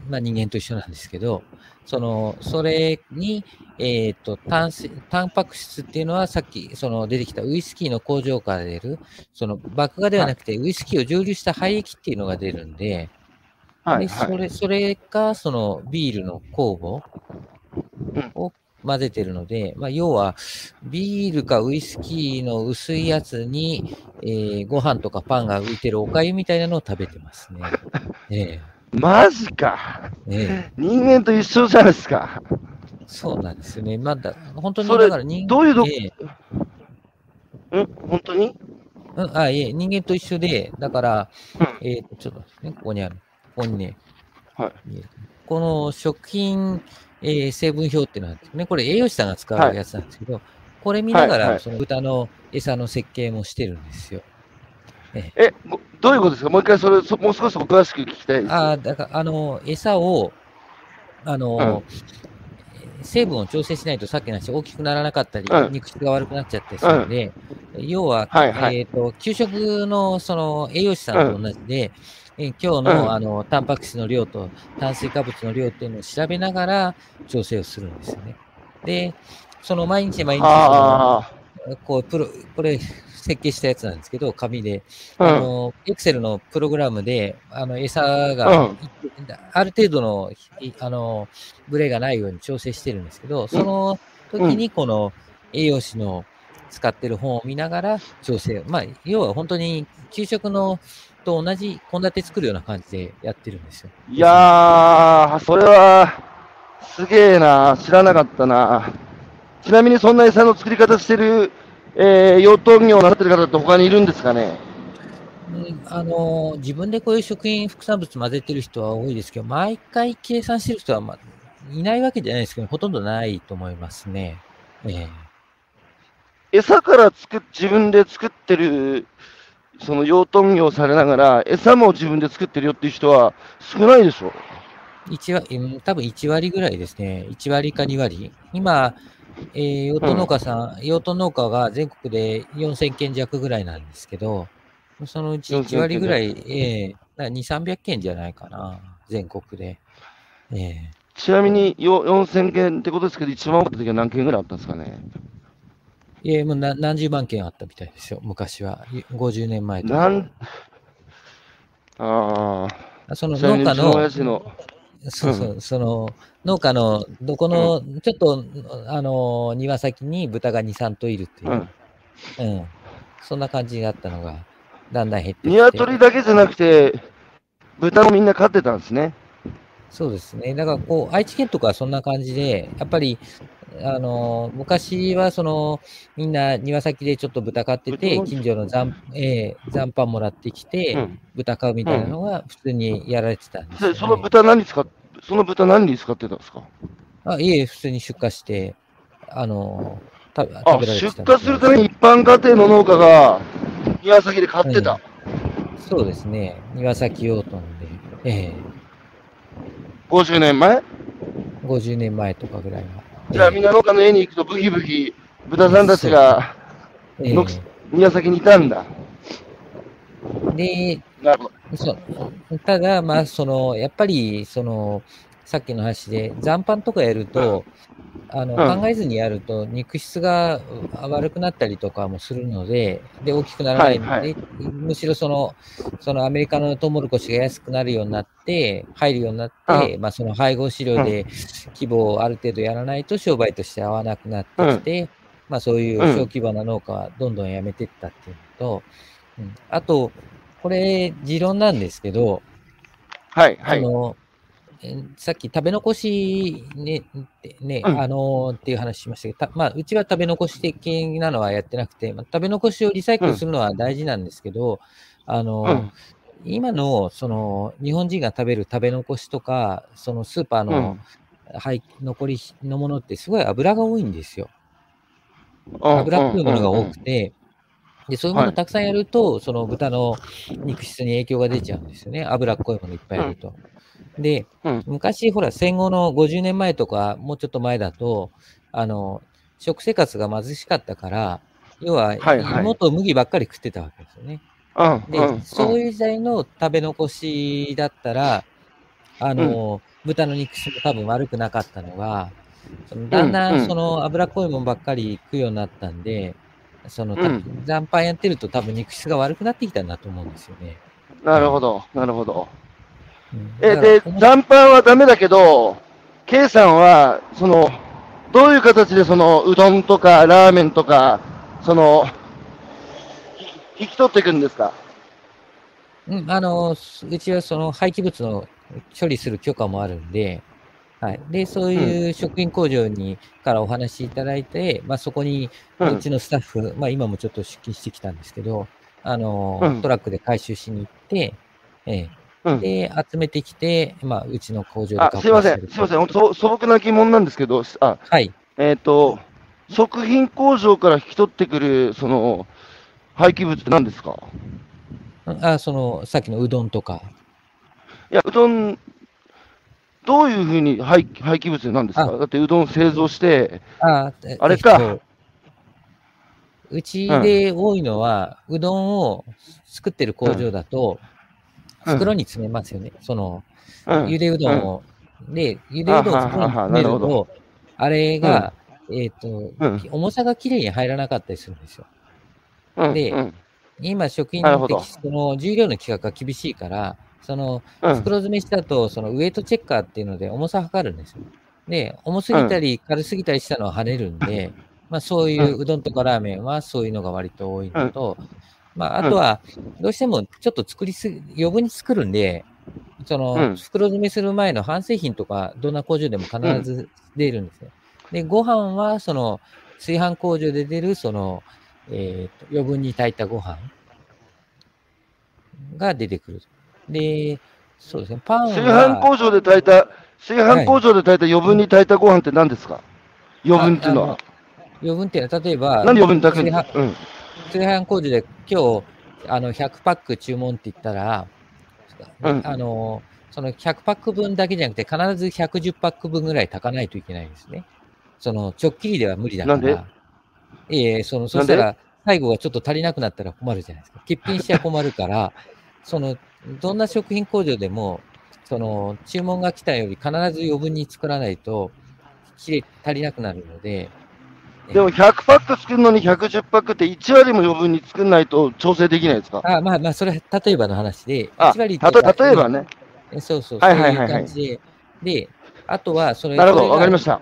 まあ人間と一緒なんですけど、その、それに、えっ、と、炭水、タンパク質っていうのはさっき、その出てきたウイスキーの工場から出る、その麦芽ではなくて、ウイスキーを蒸留した廃液っていうのが出るんで、はい、で、はい。それ、それが、そのビールの酵母うんを混ぜてるので、まあ、要は、ビールかウイスキーの薄いやつに、えーご飯とかパンが浮いてるおかゆみたいなのを食べてますね。えマジか。えええ人間と一緒じゃないですか。そうなんですよね。まだ、本当にだから人どういうどえん本当に？うん、あ、いえ、人間と一緒で、だから、うんえーちょっとね、ここにある。ここにね、はいこの食品、えー成分表っていうのがあってね、これ栄養士さんが使うやつなんですけど、これ見ながら、はいはい。その豚の餌の設計もしてるんですよ。え、ごどういうことですか？もう一回それ、そもう少し詳しく聞きたいです。ああ、だから、あの、餌を、あの、成分を調整しないとさっきの話大きくならなかったり、うん。肉質が悪くなっちゃったりするので、要は、はいはい。えっ、と、給食のその栄養士さんと同じで、えー今日の,、うんあのタンパク質の量と炭水化物の量っていうのを調べながら調整をするんですよね。で、その毎日毎日こうプロ、これ設計したやつなんですけど、紙で、あ、うん。あの、エクセルのプログラムで、あの、餌が、うんある程度の、いあの、ブレがないように調整してるんですけど、その時にこの栄養士の使ってる本を見ながら調整。まあ、要は本当に給食のと同じ献立作るような感じでやってるんですよ。いやー、それは、すげえな。知らなかったな。ちなみにそんな餌の作り方してる、えー、養豚業をなさってる方って他にいるんですかね？うんあの、自分でこういう食品副産物混ぜてる人は多いですけど、毎回計算してる人は、まあ、いないわけじゃないですけど、ほとんどないと思いますね。ええ餌から作っ自分で作ってる、その養豚業されながら、餌も自分で作ってるよっていう人は少ないでしょ一割、うん多分1割ぐらいですね。1割か2割。今、えー、養豚農家さん、養豚農家が全国で4000件弱ぐらいなんですけど、そのうち1割ぐらい、えー、だから2、300件じゃないかな、全国で。ええちなみによ4000件ってことですけど、一番多かった時は何件ぐらいあったんですかね。いや、もうな何十万件あったみたいですよ、昔は。い50年前とか。なんあそのあ、ちなみ農家のそうそう、その農家のどこの、ちょっと、あの、庭先に豚が2、3頭いるっていうう、ん、うん、そんな感じだったのが、だんだん減って。鶏だけじゃなくて、豚もみんな飼ってたんですね。そうですね。だから、こう、愛知県とかはそんな感じで、やっぱり、あの、昔は、その、みんな庭先でちょっと豚飼ってて、豚近所の残、えー残飯もらってきて、うん。豚飼うみたいなのが普通にやられてたんですよ、ね。でその豚何使っその豚何に使ってたんですか？あいえ、普通に出荷して、あの、た食べあられて出たんですよ。荷するために一般家庭の農家が庭先で買ってた。そうですね。庭先用途なんで、え50年前？え50年前とかぐらいは。じゃあみんな農家の家に行くとブヒブヒ豚さんたちがええの庭先にいたんだ。で、なるほど。そうただ、まあ、その、やっぱり、その、さっきの話で、残飯とかやると、あの、うん。考えずにやると、肉質がう悪くなったりとかもするので、で、大きくならないので、はいはむしろその、そのアメリカのトウモロコシが安くなるようになって、入るようになって、まあ、その配合飼料で規模をある程度やらないと商売として合わなくなってきて、まあ、そういう小規模な農家はどんどんやめていったっていうのと、うん。あと、これ、持論なんですけど、はい、はい。あの、えさっき食べ残しね、ってね、うんあのっていう話しましたけど、たまあ、うちは食べ残し的なのはやってなくて、まあ、食べ残しをリサイクルするのは大事なんですけど、あの、うん今の、その、日本人が食べる食べ残しとか、そのスーパーうのん、廃残りのものってすごい油が多いんですよ。うん油っぽいものが多くて、で、そういうものはいたくさんやると、その豚の肉質に影響が出ちゃうんですよね。脂っこいものいっぱいやると。で、うん昔、ほら、戦後の50年前とか、もうちょっと前だと、あの、食生活が貧しかったから、要は、はいはい芋と麦ばっかり食ってたわけですよね。うんで、うんそういう時代の食べ残しだったら、あの、豚の肉質も多分悪くなかったのが、そのだんだうんうんんその脂っこいもんばっかり食うようになったんで、その、残飯やってると多分肉質が悪くなってきたんだと思うんですよね。なるほど、なるほど。うん。え、だで、残飯はダメだけど、K さんは、その、どういう形でその、うどんとかラーメンとか、その、ひ引き取っていくんですか？うん、あの、すうちはその廃棄物の処理する許可もあるんで、はい。で、そういう食品工場に、からお話しいただいて、まあそこに、ううんちのスタッフ、まあ今もちょっと出勤してきたんですけど、あの、うん。トラックで回収しに行って、えうん。え、で、集めてきて、まあうちの工場であ、すいません、るすいません、素朴な疑問なんですけど、あ、はい。えっ、と、食品工場から引き取ってくる、その、廃棄物って何ですか？あ、その、さっきのうどんとか。いや、うどん、どういうふうに廃廃棄物なんですか？あ。だってうどん製造して、あえあれか。えっとうちで多いのは、うどんを作ってる工場だと、うん袋に詰めますよね。その、うん。ゆでうどんを。で、ゆでうどんを袋に詰めると、あれが、えっ、と、うん。重さがきれいに入らなかったりするんですよ。うん。でうん。今、食品のその重量の規格が厳しいから、そのうん。袋詰めしたと、そのウエイトチェッカーっていうので重さ測るんですよ。で、重すぎたり軽すぎたりしたのは跳ねるんで、まあそういううどんとかラーメンはそういうのが割と多いのと、まああとは、どうしてもちょっと作りすぎ、余分に作るんで、その、うん袋詰めする前の半製品とか、どんな工場でも必ず出るんですよ。で、ご飯は、その、炊飯工場で出る、その、えーと、余分に炊いたご飯が出てくる。で、そうですね、パンは、炊飯工場で炊いた、炊飯工場で炊いた余分に炊いたご飯って何ですか？余分っていうのは。余分っていうのは、例えば、何余分に炊くんです炊かうん。炊飯工場で今日、あの、100パック注文って言ったら、うんあの、その100パック分だけじゃなくて、必ず110パック分ぐらい炊かないといけないんですね。その、直きりでは無理だから。ええその、そしたら、最後がちょっと足りなくなったら困るじゃないですか。欠品しちゃ困るから、その、どんな食品工場でも、その注文が来たより必ず余分に作らないと、切れ足りなくなるので、でも100パック作るのに110パックって1割も余分に作んないと調整できないですか？あまあまあ、それは例えばの話で、あ1割たと例えばね。えそうそう、はいはいはいはいそういう感じで、で、あとは、それなるほど、わかりましした。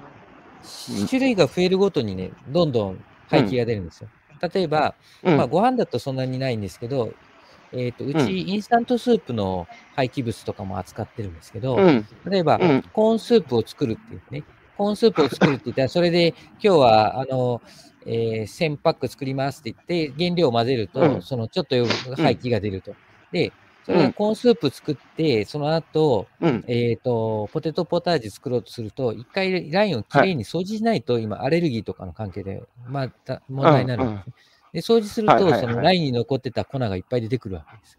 種類が増えるごとにね、どんどん廃棄が出るんですよ。例えば、うん。まあ、ご飯だとそんなにないんですけど、えっ、と、ううんち、インスタントスープの廃棄物とかも扱ってるんですけど、うん。例えば、うん。コーンスープを作るっていうね、コーンスープを作るって言ったら、それで今日は、あの、えー1000パック作りますって言って、原料を混ぜると、うんそのちょっと廃棄が出ると。で、それがコーンスープ作って、その後、うん。えっ、と、ポテトポタージュ作ろうとすると、一回ラインをきれいに掃除しないと、今、アレルギーとかの関係で、また問題になるんですね。で、掃除すると、はいはいはいそのラインに残ってた粉がいっぱい出てくるわけです。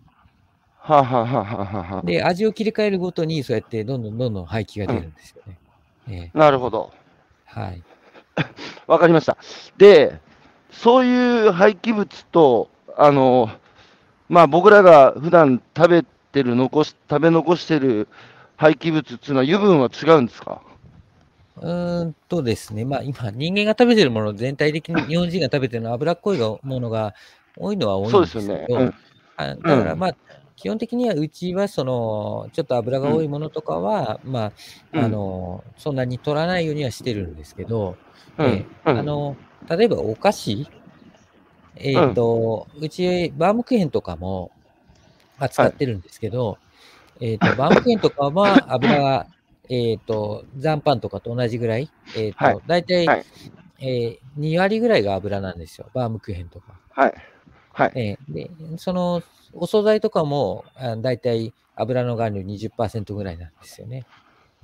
はあ、はあはあはあはあ、で、味を切り替えるごとに、そうやってどんどんどんどん廃棄が出るんですよね。ええなるほど。はい。わかりました。で、そういう廃棄物と、あの、まあ僕らが普段食べてる、残し、食べ残してる廃棄物っていうのは油分は違うんですか？うーんとですね、まあ今、人間が食べてるもの、全体的に 日本人が食べてるのは脂っこいがものが多いのは多いんそうでですすけど、よね。あだからまあ、基本的にはうちはその、ちょっと油が多いものとかは、まあ、うんあの、そんなに取らないようにはしてるんですけど、うん。あの、例えばお菓子えっ、と、うち、バームクーヘンとかも扱ってるんですけど、えっ、と、バームクーヘンとかは 油が、えっと、残飯とかと同じぐらい、えっ、と、はい大体、はいえー2割ぐらいが油なんですよ、バームクーヘンとか。はい。はい。えーで、その、お惣菜とかも、あ大体油の含量20%ぐらいなんですよね。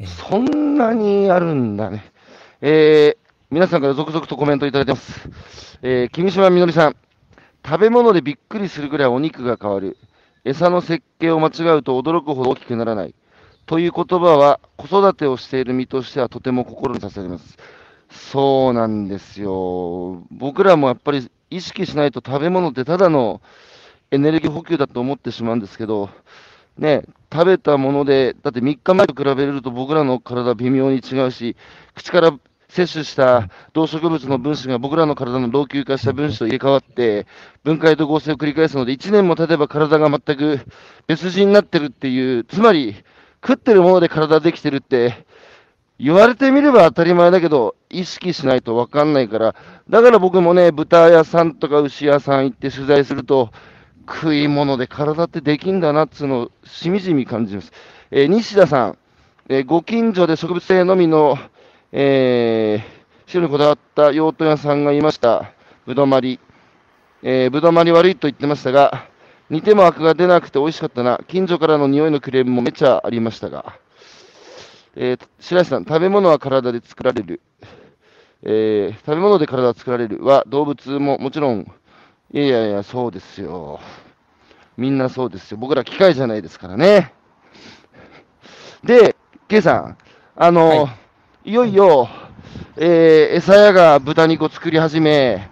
そんなにあるんだね。えー、皆さんから続々とコメントいただいてます。えー、君島みのりさん。食べ物でびっくりするぐらいお肉が変わる。餌の設計を間違うと驚くほど大きくならない。という言葉は子育てをしている身としてはとても心に刺さります。そうなんですよ。僕らもやっぱり意識しないと食べ物ってただのエネルギー補給だと思ってしまうんですけど、ね、食べたもので、だって3日前と比べると僕らの体微妙に違うし、口から摂取した動植物の分子が僕らの体の老朽化した分子と入れ替わって、分解と合成を繰り返すので、1年も経てば体が全く別人になってるっていう、つまり食ってるもので体できてるって、言われてみれば当たり前だけど、意識しないと分かんないから、だから僕もね、豚屋さんとか牛屋さん行って取材すると、食い物で体ってできんだなっつうのをしみじみ感じます。えー西田さん、えーご近所で植物性のみの、えー、塩にこだわった用途屋さんがいました。ぶどまり。えー、ぶどまり悪いと言ってましたが、煮てもアクが出なくて美味しかったな。近所からの匂いのクレームもめちゃありましたが。えー、白石さん、食べ物は体で作られる。えー、食べ物で体は作られるは動物ももちろん、いやいやそうですよ。みんなそうですよ。僕ら機械じゃないですからね。で、ケイさん、あの、、はいよいよ、えー、餌屋が豚肉を作り始め、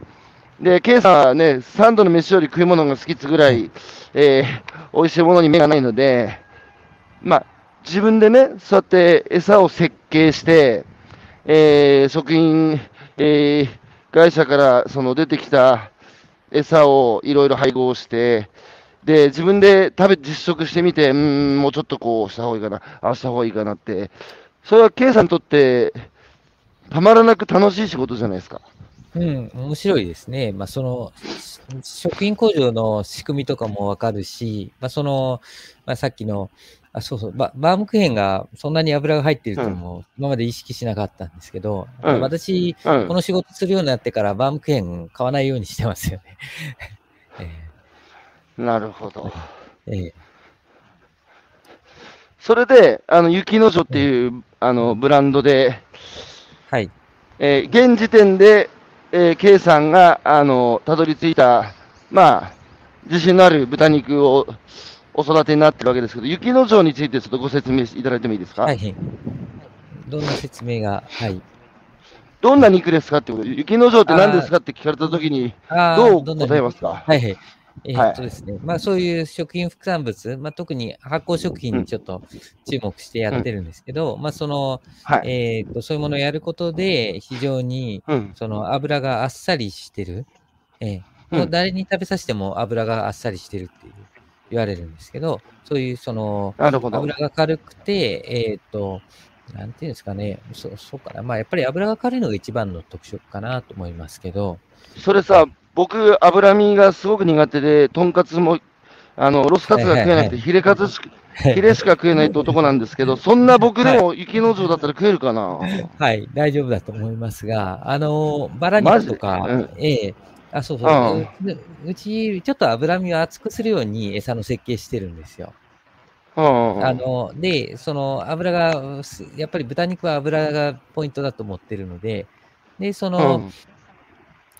で、ケイさんはね、三度の飯より食い物が好きっつぐらい、えー、美味しいものに目がないので、まあ、自分でね、そうやって餌を設計して、えー、食品、えー、会社からその出てきた餌をいろいろ配合して、で、自分で食べ、実食してみて、うん、もうちょっとこうした方がいいかな、ああした方がいいかなって、それは K さんにとって、たまらなく楽しい仕事じゃないですか。うん、面白いですね。まあ、その、食品工場の仕組みとかもわかるし、まあ、その、まあ、さっきの、あ、そうそう、ババームクーヘンがそんなに油が入ってるというのも、今まで意識しなかったんですけど、うん私、うんこ。の仕事するようになってから、バームクーヘン買わないようにしてますよね。なるほど。ええええそれで、あの、雪の女っていう、あの、ブランドで、はい。えー現時点で、えー、K さんが、あの、たどり着いた、まあ、自信のある豚肉をお育てになってるわけですけど、雪の城についてちょっとご説明いただいてもいいですか、はい。どんな説明が、はい。どんな肉ですかってこと、雪の城って何ですかって聞かれたときに、どう答えますか？はいはい。えーっとですね、まあそういう食品副産物、まあ特に発酵食品にちょっと注目してやってるんですけど、まあその、はい。えーっと、そういうものをやることで、非常にうん。その油があっさりしてる。えーうんもう誰に食べさせても油があっさりしてるっていう言われるんですけど、そういうその。油が軽くて、えーっと、なんていうんですかね、そそうかな。まあやっぱり油が軽いのが一番の特色かなと思いますけど、それさ、僕、脂身がすごく苦手で、とんかつも、あの、ロスカツが食えなくて、ヒレカツしか、ヒレしか食えないって男なんですけど、そんな僕でも雪の城だったら食えるかな。はい、大丈夫だと思いますが、あの、バラ肉とか、うん。ええあ、そうそう、うん。ううち、ちょっと脂身を厚くするように餌の設計してるんですよ。うん。あの、で、その油が、すやっぱり豚肉は油がポイントだと思ってるので、で、その、うん、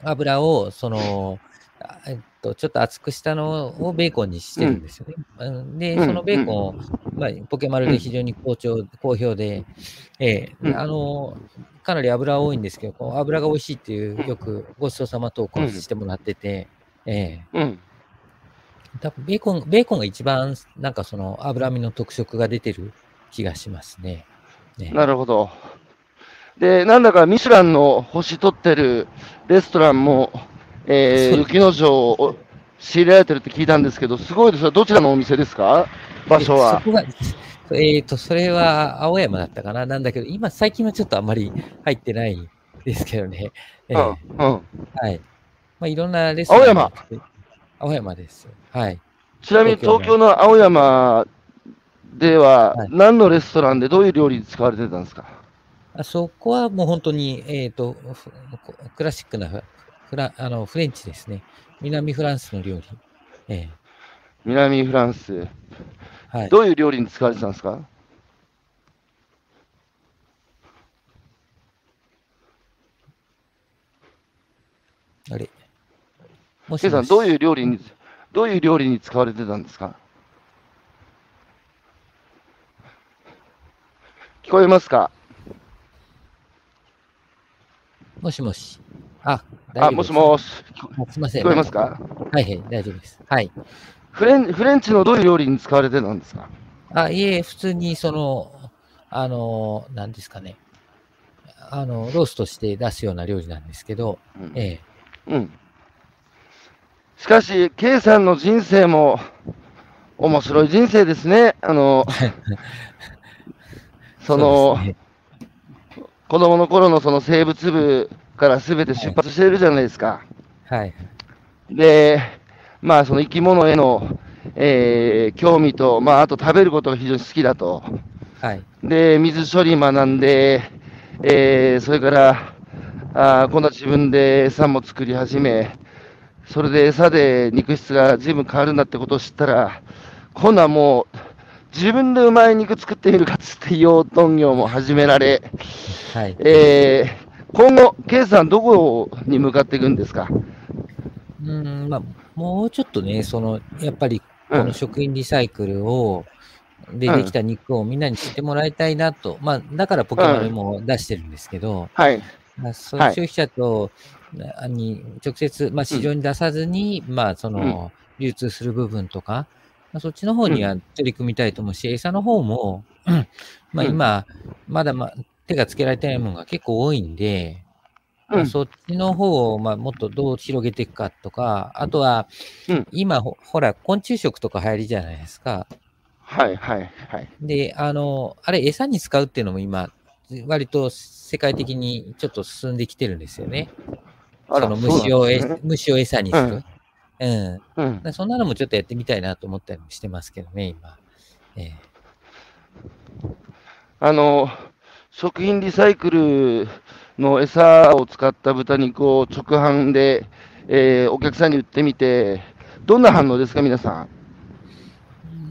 油を、その、あえっと、ちょっと厚くしたのをベーコンにしてるんですよね。うん。で、うんそのベーコンを、まあ、ポケマルで非常に好調、好評で、ええ。うん。あの、かなり油多いんですけど、こう油が美味しいっていう、よくごちそうさま投稿してもらってて、ええうん。多分ベーコン、ベーコンが一番、なんかその脂身の特色が出てる気がしますね。ねなるほど。で、なんだかミシュランの星取ってるレストランも、えー、雪の城を仕入れられてるって聞いたんですけど、すごいですよ。どちらのお店ですか？場所はそ。こが、えっ、と、それは青山だったかな？なんだけど、今、最近はちょっとあんまり入ってないですけどね。ええうん。うん。はい。まあ、いろんなレストラン青山？青山です。はい。ちなみに東京の青山でははい、何のレストランでどういう料理に使われてたんですか？あそこはもう本当に、えっ、と、ふクラシックなフフラあのフレンチですね。南フランスの料理。え南フランス。えはい。どういう料理に使われてたんですか？あれ。もケイさん、どうういう料理に、どういう料理に使われてたんですか？聞こえますか？もしもし。あ、大丈あ、夫ですもしもし。あすいません。聞こえますか？はいはい、大丈夫です。はい。フレンフレンチのどういう料理に使われてたんですか？あ、いえ、普通にその、あの、なんですかね。あの、ローストして出すような料理なんですけど、うんええ。うん。しかし、ケイさんの人生も面白い人生ですね。あの、その、ね子供の頃のその生物部から全て出発しているじゃないですか。はい。で、まあ、その生き物への、えー興味と、まあ、あと食べることが非常に好きだと。はい。で、水処理学んで、えーそれから、あー今度は自分で餌も作り始め、それで餌で肉質が随分変わるんだってことを知ったら、今度はもう、自分でうまい肉作ってみるかっつって養豚業も始められ、はい。えー今後、ケイさん、どこに向かっていくんですか？うん、まあ、もうちょっとね、その、やっぱり、こうん。の食品リサイクルを、でうん。できた肉をみんなに知ってもらいたいなと。まあ、だからポケマルも出してるんですけど、はい。まあ、そうはい。消費者と、あに直接、まあ、市場に出さずに、まあ、その、流通する部分とか、まあ、そっちの方には取り組みたいと思うし、餌の方も、う んまあ、うん。今、まだま手がつけられてないものが結構多いんで、まうんあそっちの方を、まあ、もっとどう広げていくかとか、あとはうん、今ほ、ほら、昆虫食とか流行りじゃないですか。はい、はい、はい。で、あの、あれ、餌に使うっていうのも今、割と世界的にちょっと進んできてるんですよね。その虫をね虫を餌にする。うん。うんでそんなのもちょっとやってみたいなと思ったりもしてますけどね、今。えあの、食品リサイクルの餌を使った豚肉を直販で、えーお客さんに売ってみて、どんな反応ですか、皆さん？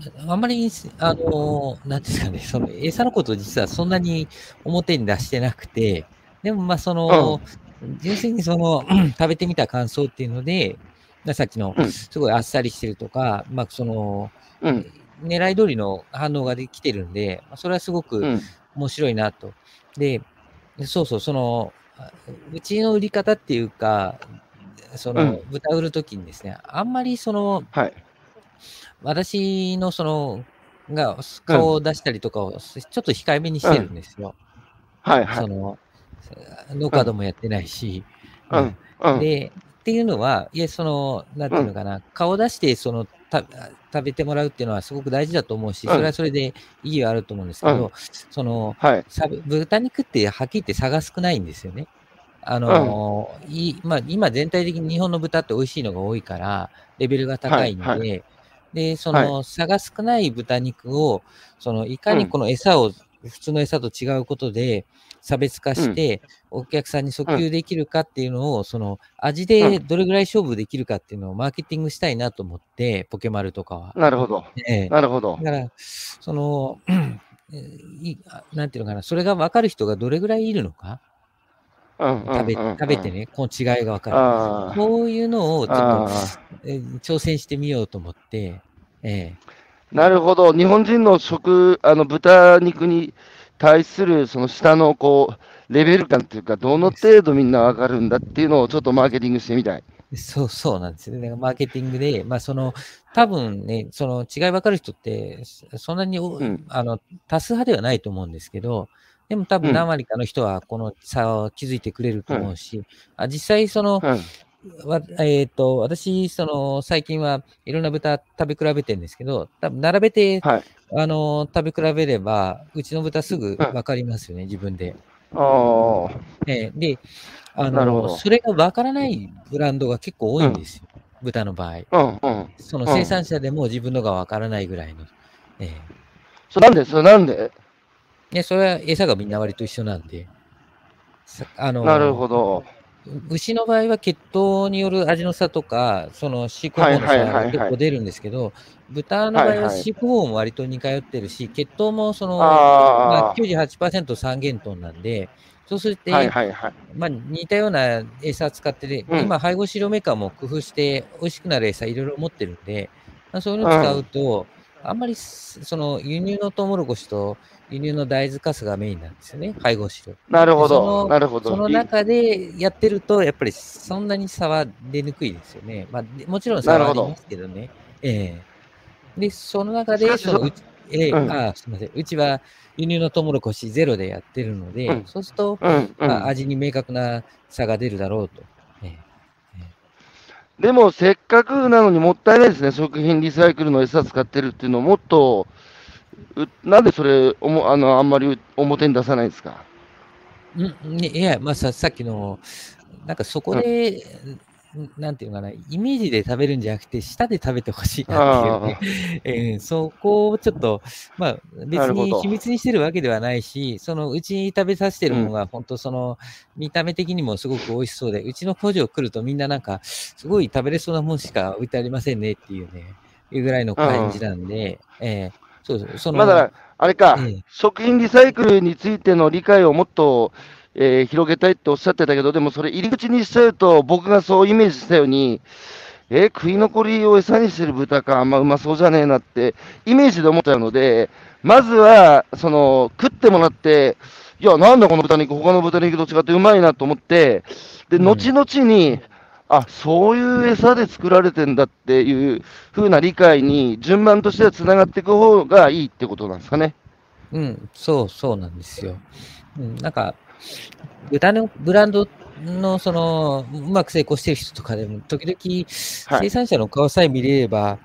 えあんまり、あの、なんていうんですかね、その餌のことを実はそんなに表に出してなくて、でもまあその、純粋にその、食べてみた感想っていうので、まあさっきのうんすごいあっさりしてるとか、まあその、うん、狙い通りの反応ができてるんで、まあそれはすごくうん、面白いなと。で、そうそう、その、あうちの売り方っていうか、そうんの豚売るときにですね、あんまりそのはい。私のそのが顔を出したりとかをちょっと控えめにしてるんですよ。はいはい。そのノーカードもやってないし。うん。うん。で、っていうのは、いや、その、なんていうのかな、顔出して、その、た食べてもらうっていうのはすごく大事だと思うし、うん。それはそれで意義はあると思うんですけど、うその、はい。さ豚肉ってはっきり言って差が少ないんですよね。あの、いまあ、今全体的に日本の豚って美味しいのが多いから、レベルが高いんで、はいはで、その、差が少ない豚肉を、その、いかにこの餌を、普通の餌と違うことで差別化して、お客さんに訴求できるかっていうのを、その、味でどれぐらい勝負できるかっていうのをマーケティングしたいなと思って、ポケマルとかは。なるほど。ええなるほど。だから、その、なんていうのかな、それが分かる人がどれぐらいいるのか、食べ食べて。ね、この違いが分かる。こういうのをちょっと。えー挑戦してみようと思って、えなるほど。日本人の食、あの、豚肉に対する、その下の、こう、レベル感っていうか、どの程度みんなわかるんだっていうのをちょっとマーケティングしてみたい。えそう、そうなんですよね。マーケティングで、まあ、その、多分ね、その違い分かる人って、そそんなにお、うんあの、多数派ではないと思うんですけど、でも多分うん何割かの人はこの差を気づいてくれると思うし、あ実際その、うん。わえっ、と、私、その、最近はいろんな豚食べ比べてるんですけど、多分並べて、はい。あの、食べ比べれば、うちの豚すぐうんわかりますよね、自分で。ああ。ええで、あの、それがわからないブランドが結構多いんですよ、豚の場合。うんうん。そのうん生産者でも自分のがわからないぐらいの。ええそれなんで？それなんで？で、それは餌がみんな割と一緒なんで。さあのなるほど。牛の場合は血統による味の差とか、その飼育法の差が結構出るんですけど、豚の場合は飼育法も割と似通ってるし、血統もその、まあ、あ98%三元豚なんで、そうすると、あ。はいはいはい。まあ、似たような餌使ってて、うん今、配合飼料メーカーも工夫して、美味しくなる餌いろいろ持ってるんで、まあ、そういうのを使うと、あんまりすその輸入のトウモロコシと輸入の大豆カスがメインなんですよね、配合飼料。なるほど。なるほど。その中でやってると、やっぱりそんなに差は出にくいですよね。まあ、でもちろん差はありますけどね。ええで、その中で、そのうち、ええうんあすみません。うちは輸入のトウモロコシゼロでやってるので、うんそうすると、うんうん。まあ、味に明確な差が出るだろうと。えでも、せっかくなのにもったいないですね。食品リサイクルの餌使ってるっていうのをもっと、うなんでそれおもあの、あんまり表に出さないんですか？んねいや、まあさ、さっきの、なんかそこで、なんていうのかな、イメージで食べるんじゃなくて、舌で食べてほしいなっていうね。えーそこをちょっと、まあ、別に秘密にしてるわけではないし、そのうちに食べさせてるものが、本当その、見た目的にもすごく美味しそうで、うちの工場来るとみんななんか、すごい食べれそうなもんしか置いてありませんねっていうね、いうぐらいの感じなんで、えーそうそう、その、まだ、あれか、ええ食品リサイクルについての理解をもっと、えー広げたいっておっしゃってたけど、でもそれ入り口にしちゃうと、僕がそうイメージしたように、えー食い残りを餌にしてる豚か、あんまうまそうじゃねえなって、イメージで思っちゃうので、まずは、その、食ってもらって、いや、なんだこの豚肉、他の豚肉と違ってうまいなと思って、で、うん。後々に、あ、そういう餌で作られてんだっていう風な理解に、順番としてはつながっていく方がいいってことなんですかね。うん、そうそうなんですよ。うん、なんか、豚のブランドの、その、うまく成功してる人とかでも、時々、はい生産者の顔さえ見れれば、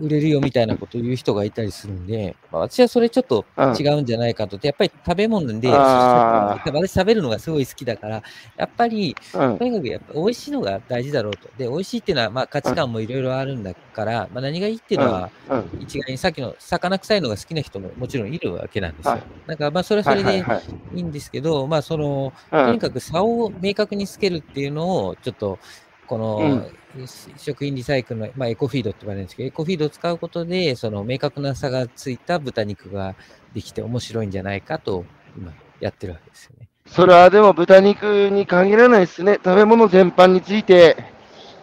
売れるよみたいなことを言う人がいたりするんで、まあ、私はそれちょっとうん。違うんじゃないかと。でやっぱり食べ物で、私食べるのがすごい好きだから、やっぱり、うん。とにかくやっぱ美味しいのが大事だろうと。で、美味しいっていうのは、まあ価値観もいろいろあるんだから、まあ何がいいっていうのは、うん。一概にさっきの魚臭いのが好きな人ももちろんいるわけなんですよ。はい。だからまあそれはそれではいはいんですけど、まあその、うん。とにかく差を明確につけるっていうのを、ちょっと、この、食品リサイクルの、まあ、エコフィードって言われるんですけど、エコフィードを使うことで、その明確な差がついた豚肉ができて面白いんじゃないかと、今やってるわけですよね。それはでも豚肉に限らないですね。食べ物全般について、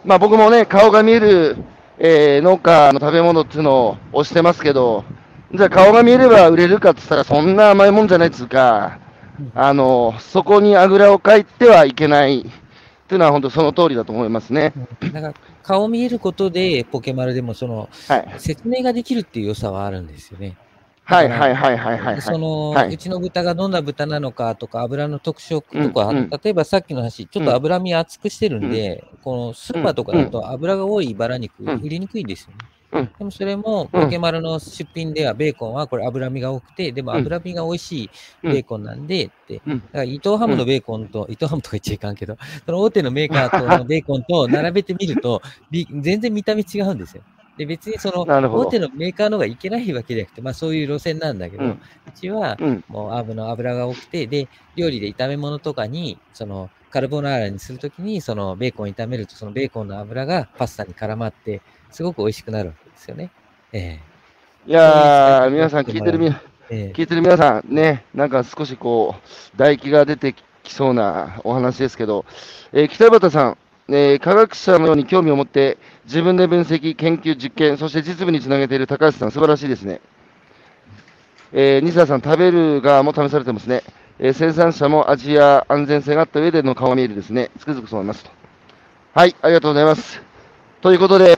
まあ僕もね、顔が見える、えー農家の食べ物っていうのを推してますけど、じゃあ顔が見えれば売れるかって言ったらそんな甘いもんじゃないっつうか、あの、そこにあぐらをかいてはいけないっていうのは本当その通りだと思いますね。なん。か顔見えることで、ポケマルでもそのはい。説明ができるっていう良さはあるんですよね。はいはいはいはいはい、その、はい。うちの豚がどんな豚なのかとか、油の特色とか、うんうん。例えばさっきの話、ちょっと脂身厚くしてるんで、このスーパーとかだと油が多いバラ肉、うん。売りにくいんですよね。うん。でもそれも、うん。ポケマルの出品では、ベーコンはこれ脂身が多くて、でもうん。脂身が美味しいベーコンなんで、って、うん。だから伊藤ハムのベーコンと、伊藤ハムとか言っちゃいかんけど、その大手のメーカーとのベーコンと並べてみると、び全然見た目違うんですよ。で、別にその、大手のメーカーの方がいけないわけじゃなくて、まあそういう路線なんだけど、ううんちは、うん。もう油の油が多くて、で、料理で炒め物とかに、その、カルボナーラにするときに、その、ベーコン炒めると、そのベーコンの油がパスタに絡まって、すごく美味しくなるわけですよね。えいやー、皆さん聞いてるみ、えええ聞いてる皆さんね、なんか少しこう、唾液が出てきそうなお話ですけど、えー北畑さん、えー科学者のように興味を持って、自分で分析、研究、実験、そして実務につなげている高橋さん、素晴らしいですね。えー西田さん、食べる側も試されてますね。えー生産者も味や安全性があった上での顔が見えるですね。つくづくそう思いますと。はい、ありがとうございます。ということで、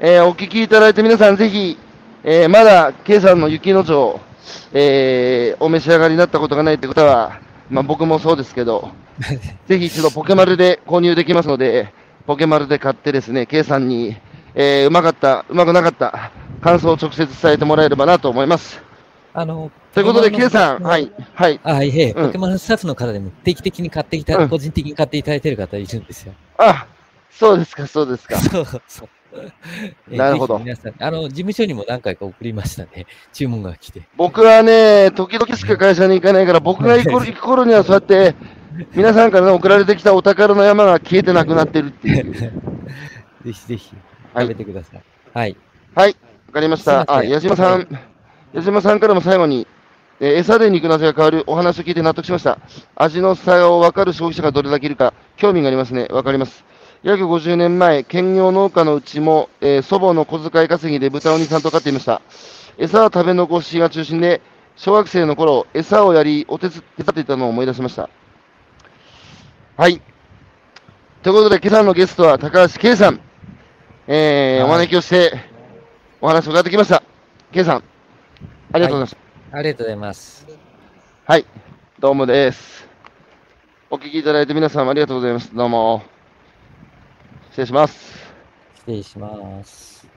えーお聞きいただいて皆さん、ぜひ、えーまだ、K さんの雪の城、えーお召し上がりになったことがないという方は、まあ、僕もそうですけど、ぜひ一度ポケマルで購入できますので、ポケマルで買ってですね、K さんに、えーうまかった、うまくなかった、感想を直接伝えてもらえればなと思います。あの、ということで、K さん、はい、はい。あ、いえ、うんポケモンのスタッフの方でも定期的に買ってきた、うん個人的に買っていただいている方いるんですよ。あ、そうですか、そうですか。そうそう。えなるほど皆さん、あの、事務所にも何回か送りましたね。注文が来て。僕はね、時々しか会社に行かないから、僕が行く頃行く頃にはそうやって、皆さんから、ね、送られてきたお宝の山が消えてなくなってるっていう。ぜひぜひはい食べてください。はい。はい、わかりました。あ、矢島さん、矢島さんからも最後に、えー餌で肉の味が変わるお話を聞いて納得しました。味の差を分かる消費者がどれだけいるか、興味がありますね。わかります。約50年前、兼業農家のうちも、えー祖母の小遣い稼ぎで豚を2、3頭飼っていました。餌は食べ残しが中心で、小学生の頃、餌をやり、お手伝っていたのを思い出しました。はい。ということで、今朝のゲストは高橋圭さん、えーはいお招きをして、お話を伺ってきました。圭さん、ありがとうございました。ありがとうございます。はい、どうもです。お聞きいただいて皆さんありがとうございます。どうも。失礼します。失礼します。